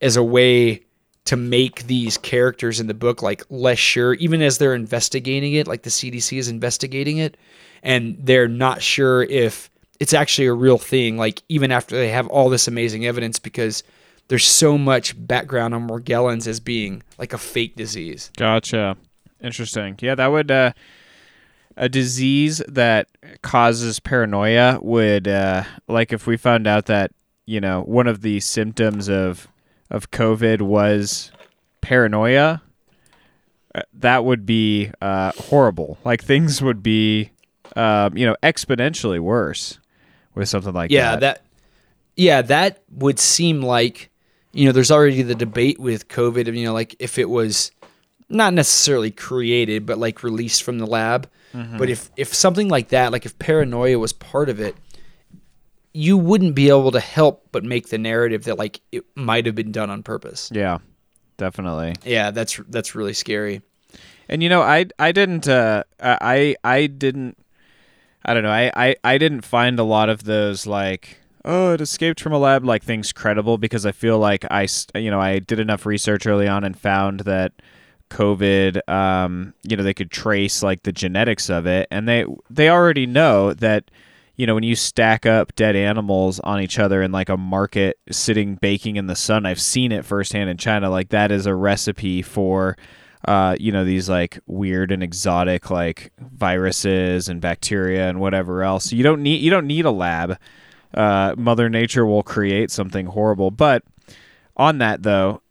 as a way to make these characters in the book like less sure, even as they're investigating it, like the CDC is investigating it, and they're not sure if it's actually a real thing, like even after they have all this amazing evidence, because there's so much background on Morgellons as being like a fake disease. Gotcha. Interesting. Yeah, that would uh a disease that causes paranoia would uh like if we found out that, you know, one of the symptoms of of COVID was paranoia, uh, that would be uh horrible. Like things would be um, you know, exponentially worse with something like yeah that. that yeah that would seem like you know, there's already the debate with COVID you know, like if it was not necessarily created, but like released from the lab. But if, if something like that, like if paranoia was part of it, you wouldn't be able to help but make the narrative that like it might have been done on purpose. Yeah, definitely. Yeah, that's that's really scary. And you know, I I didn't uh I I didn't I don't know. I I I didn't find a lot of those like oh, it escaped from a lab like things credible because I feel like I you know, I did enough research early on and found that COVID um you know, they could trace like the genetics of it and they they already know that you know, when you stack up dead animals on each other in like a market sitting baking in the sun, I've seen it firsthand in China. Like that is a recipe for, uh, you know, these like weird and exotic like viruses and bacteria and whatever else. You don't need you don't need a lab. Uh, Mother Nature will create something horrible. But on that though,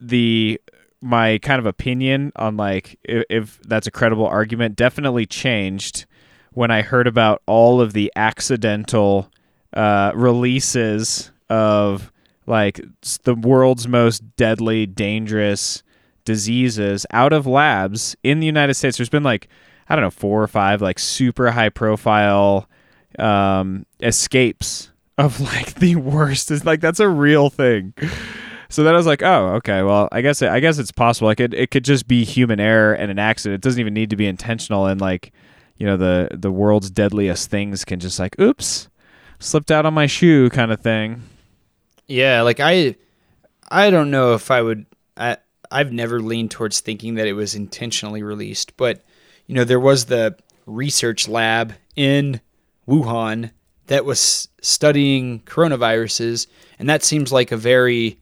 the my kind of opinion on like if, if that's a credible argument definitely changed when I heard about all of the accidental uh, releases of like the world's most deadly, dangerous diseases out of labs in the United States. There's been like I don't know four or five like super high profile um, escapes of like <laughs> the worst. Is like that's a real thing. So then I was like, oh, okay. Well, I guess I guess it's possible. Like it, it could just be human error and an accident. It doesn't even need to be intentional. And like, you know, the the world's deadliest things can just like, oops, slipped out on my shoe, kind of thing. Yeah, like I I don't know if I would I I've never leaned towards thinking that it was intentionally released, but you know, there was the research lab in Wuhan that was studying coronaviruses and that seems like a very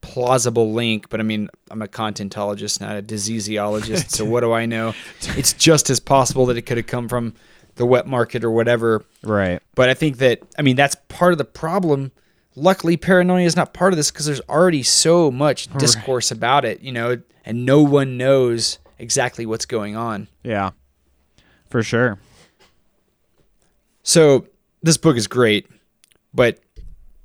plausible link, but I mean, I'm a contentologist, not a diseaseologist, so what do I know? <laughs> It's just as possible that it could have come from the wet market or whatever. Right. But I think that I mean that's part of the problem. Luckily, paranoia is not part of this because there's already so much discourse about it, you know, and no one knows exactly what's going on. Yeah. For sure. So this book is great, but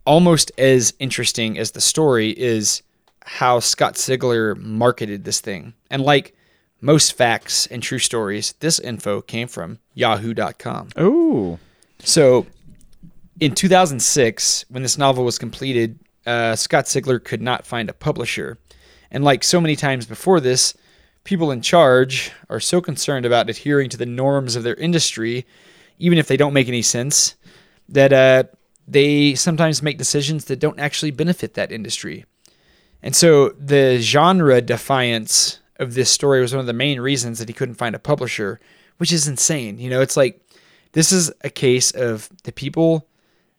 almost as interesting as the story is how Scott Sigler marketed this thing. And like most facts and true stories, this info came from yahoo.com. Oh. So, in 2006, when this novel was completed, uh, Scott Sigler could not find a publisher. And like so many times before this, people in charge are so concerned about adhering to the norms of their industry, even if they don't make any sense, that uh, they sometimes make decisions that don't actually benefit that industry. And so the genre defiance of this story was one of the main reasons that he couldn't find a publisher, which is insane. You know, it's like this is a case of the people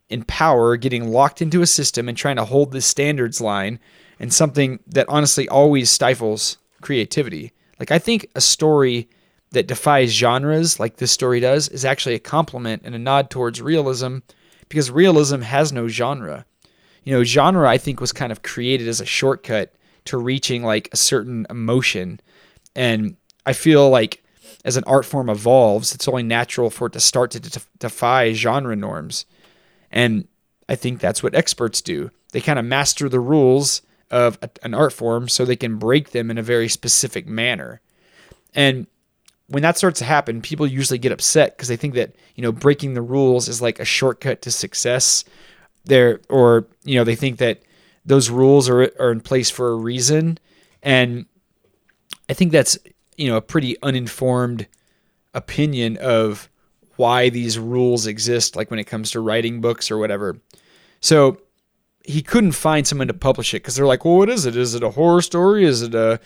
in power getting locked into a system and trying to hold the standards line and something that honestly always stifles creativity. Like I think a story that defies genres like this story does is actually a compliment and a nod towards realism because realism has no genre. You know, genre I think was kind of created as a shortcut to reaching like a certain emotion. And I feel like as an art form evolves, it's only natural for it to start to def- defy genre norms. And I think that's what experts do. They kind of master the rules of a, an art form so they can break them in a very specific manner. And when that starts to happen, people usually get upset because they think that, you know, breaking the rules is like a shortcut to success. There or, you know, they think that those rules are are in place for a reason. And I think that's, you know, a pretty uninformed opinion of why these rules exist, like when it comes to writing books or whatever. So he couldn't find someone to publish it because they're like, well, what is it? Is it a horror story? Is it a,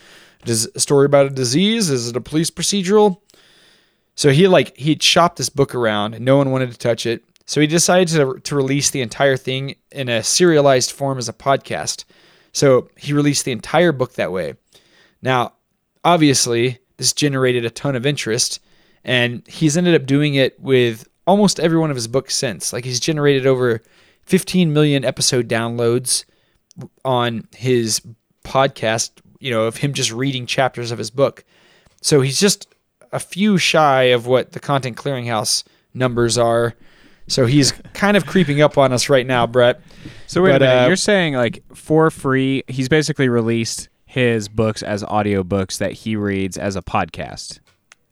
dis- a story about a disease? Is it a police procedural? So he like he chopped this book around and no one wanted to touch it. So he decided to, to release the entire thing in a serialized form as a podcast. So he released the entire book that way. Now, obviously, this generated a ton of interest, and he's ended up doing it with almost every one of his books since. Like he's generated over 15 million episode downloads on his podcast, you know, of him just reading chapters of his book. So he's just a few shy of what the Content Clearinghouse numbers are. So he's <laughs> kind of creeping up on us right now, Brett. So wait But, a minute, uh, you're saying like for free, he's basically released his books as audiobooks that he reads as a podcast.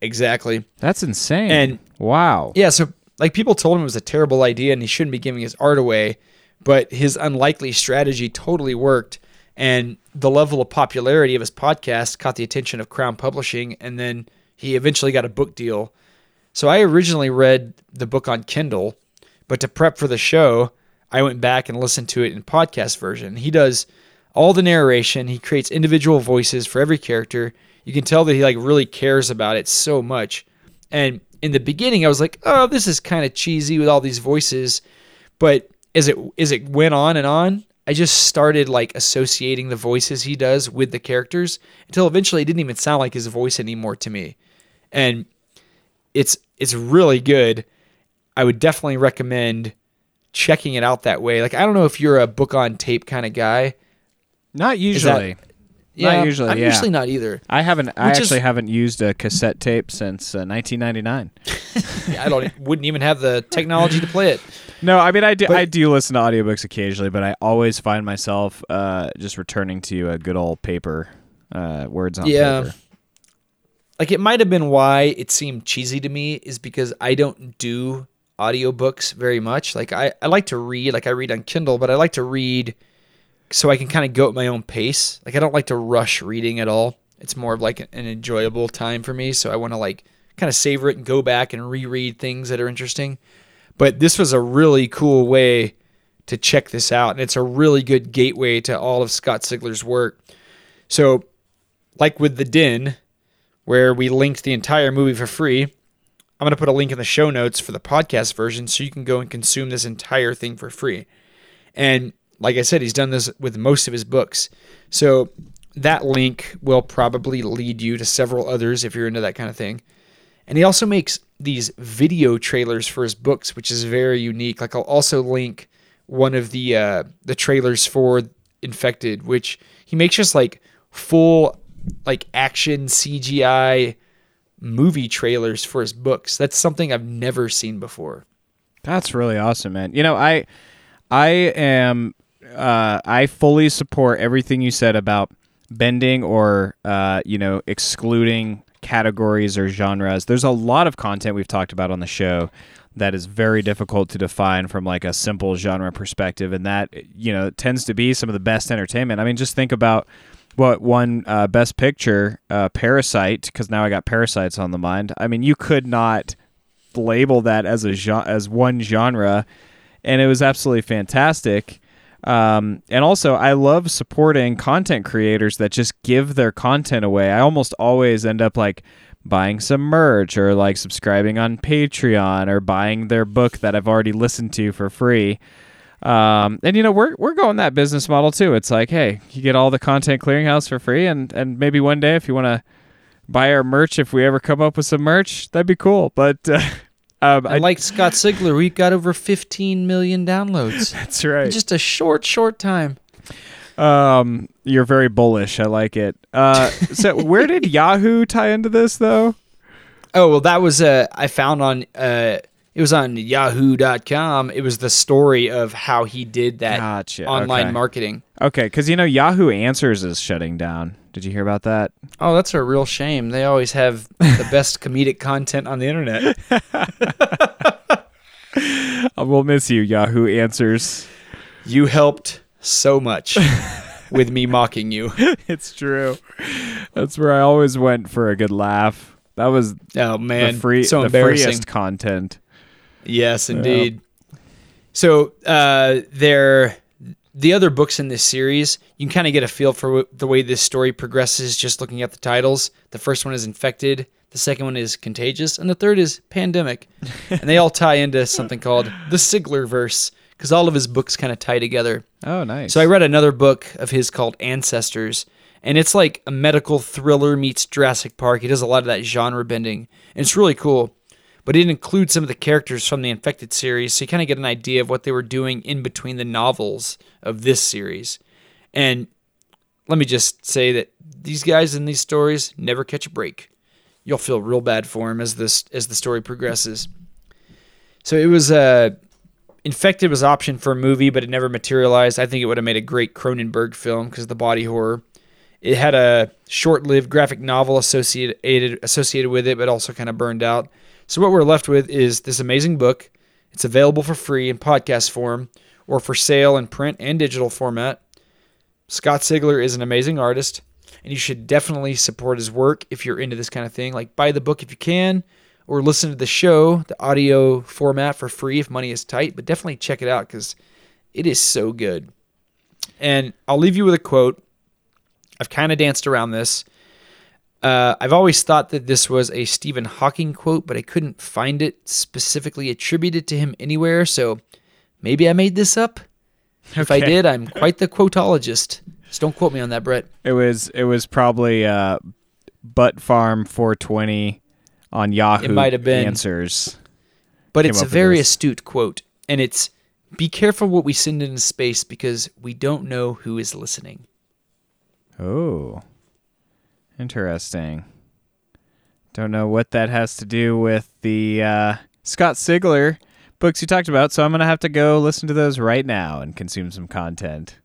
Exactly. That's insane. And- wow. Yeah, so like people told him it was a terrible idea and he shouldn't be giving his art away, but his unlikely strategy totally worked. And the level of popularity of his podcast caught the attention of Crown Publishing, and then he eventually got a book deal. So I originally read the book on Kindle, but to prep for the show, I went back and listened to it in podcast version. He does all the narration. He creates individual voices for every character. You can tell that he like really cares about it so much. And in the beginning, I was like, "Oh, this is kind of cheesy with all these voices," but as it as it went on and on, I just started like associating the voices he does with the characters until eventually it didn't even sound like his voice anymore to me. And it's it's really good. I would definitely recommend checking it out that way. Like I don't know if you're a book on tape kind of guy. Not that- usually. Not usually, I'm yeah. usually not either. I haven't. I Which is- actually haven't used a cassette tape since uh, 1999. <laughs> I don't wouldn't even have the technology to play it. No, I mean I do. But- I do listen to audiobooks occasionally, but I always find myself uh, just returning to a good old paper, uh, words on Yeah. paper. like it might have been why it seemed cheesy to me is because I don't do audiobooks very much. Like I, I like to read, like I read on Kindle, but I like to read so I can kind of go at my own pace. Like I don't like to rush reading at all. It's more of like an enjoyable time for me. So I want to like kind of savor it and go back and reread things that are interesting. But this was a really cool way to check this out. And it's a really good gateway to all of Scott Sigler's work. So like with The Din, where we linked the entire movie for free. I'm going to put a link in the show notes for the podcast version so you can go and consume this entire thing for free. And like I said, he's done this with most of his books. So that link will probably lead you to several others if you're into that kind of thing. And he also makes these video trailers for his books, which is very unique. Like I'll also link one of the uh, the trailers for Infected, which he makes just like full like action CGI movie trailers for his books. That's something I've never seen before. That's really awesome, man. You know, I I am uh, I fully support everything you said about bending or uh, you know excluding categories or genres. There's a lot of content we've talked about on the show that is very difficult to define from like a simple genre perspective, and that you know tends to be some of the best entertainment. I mean, just think about what one uh, Best Picture, uh, Parasite, because now I got Parasites on the mind. I mean, you could not label that as a as one genre, and it was absolutely fantastic. Um, and also, I love supporting content creators that just give their content away. I almost always end up like buying some merch or like subscribing on Patreon or buying their book that I've already listened to for free. Um, and you know we're we're going that business model too. It's like, hey, you get all the content clearinghouse for free, and and maybe one day if you want to buy our merch, if we ever come up with some merch, that'd be cool. But uh, <laughs> um, I, like Scott Sigler, we got over 15 million downloads <laughs> that's in right. just a short, short time. Um, you're very bullish. I like it. Uh, <laughs> so where did Yahoo tie into this though? Oh well, that was uh, I found on uh, it was on Yahoo.com. It was the story of how he did that Gotcha, online okay. marketing. Okay, because you know Yahoo Answers is shutting down. Did you hear about that? Oh, that's a real shame. They always have the <laughs> best comedic content on the internet. Uh, <laughs> we'll miss you, Yahoo Answers. You helped so much with me mocking you. <laughs> it's true. That's where I always went for a good laugh. That was Oh man, the free, so the embarrassing. freest content. Yes, indeed. So uh, there, the other books in this series, you can kind of get a feel for w- the way this story progresses just looking at the titles. The first one is Infected, the second one is Contagious, and the third is Pandemic, and they all tie into something called the Sigler verse because all of his books kind of tie together. Oh, nice. So I read another book of his called Ancestors, and it's like a medical thriller meets Jurassic Park. He does a lot of that genre bending, and it's really cool. But it includes some of the characters from the Infected series, so you kind of get an idea of what they were doing in between the novels of this series. And let me just say that these guys in these stories never catch a break. You'll feel real bad for them as this as the story progresses. So it was uh Infected was optioned for a movie, but it never materialized. I think it would have made a great Cronenberg film because of the body horror. It had a short-lived graphic novel associated associated with it, but also kind of burned out. So what we're left with is this amazing book. It's available for free in podcast form or for sale in print and digital format. Scott Sigler is an amazing artist, and you should definitely support his work if you're into this kind of thing. Like buy the book if you can, or listen to the show, the audio format for free if money is tight. But definitely check it out because it is so good. And I'll leave you with a quote. I've kind of danced around this. Uh, I've always thought that this was a Stephen Hawking quote, but I couldn't find it specifically attributed to him anywhere. So maybe I made this up. If I did, I'm quite the quotologist. Just don't quote me on that, Brett. It was it was probably uh, Butt Farm 420 on Yahoo It might have been. Answers. But it's a very astute quote, and it's be careful what we send into space because we don't know who is listening. Oh, interesting. Don't know what that has to do with the uh, Scott Sigler books you talked about, so I'm gonna have to go listen to those right now and consume some content.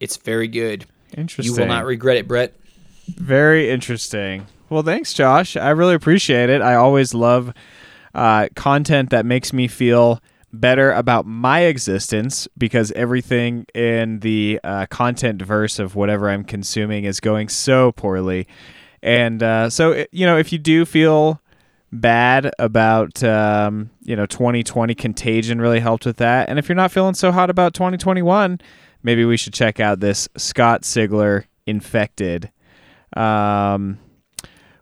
It's very good. Interesting. You will not regret it, Brett. Very interesting. Well, thanks, Josh. I really appreciate it. I always love uh, content that makes me feel better about my existence because everything in the uh, content verse of whatever I'm consuming is going so poorly. And uh, so, you know, if you do feel bad about, um, you know, 2020, Contagion really helped with that. And if you're not feeling so hot about 2021, maybe we should check out this Scott Sigler Infected. Um,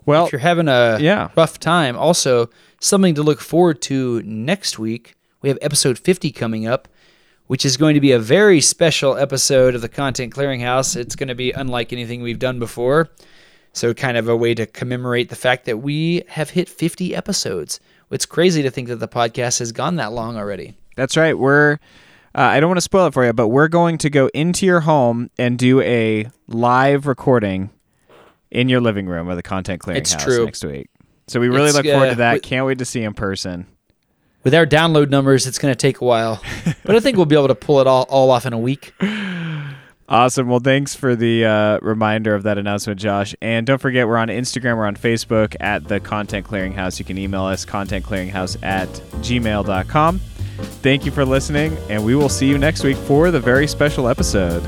well, if you're having a yeah. rough time, also something to look forward to next week. We have episode 50 coming up, which is going to be a very special episode of the Content Clearinghouse. It's going to be unlike anything we've done before. So, kind of a way to commemorate the fact that we have hit 50 episodes. It's crazy to think that the podcast has gone that long already. That's right. We're uh, I don't want to spoil it for you, but we're going to go into your home and do a live recording in your living room of the Content Clearinghouse next week. So we really It's, look forward uh, to that. wi- Can't wait to see you in person. With our download numbers, it's going to take a while, <laughs> but I think we'll be able to pull it all, all off in a week. Awesome. Well, thanks for the uh, reminder of that announcement, Josh. And don't forget, we're on Instagram, we're on Facebook at the Content Clearinghouse. You can email us, contentclearinghouse at gmail.com. Thank you for listening, and we will see you next week for the very special episode.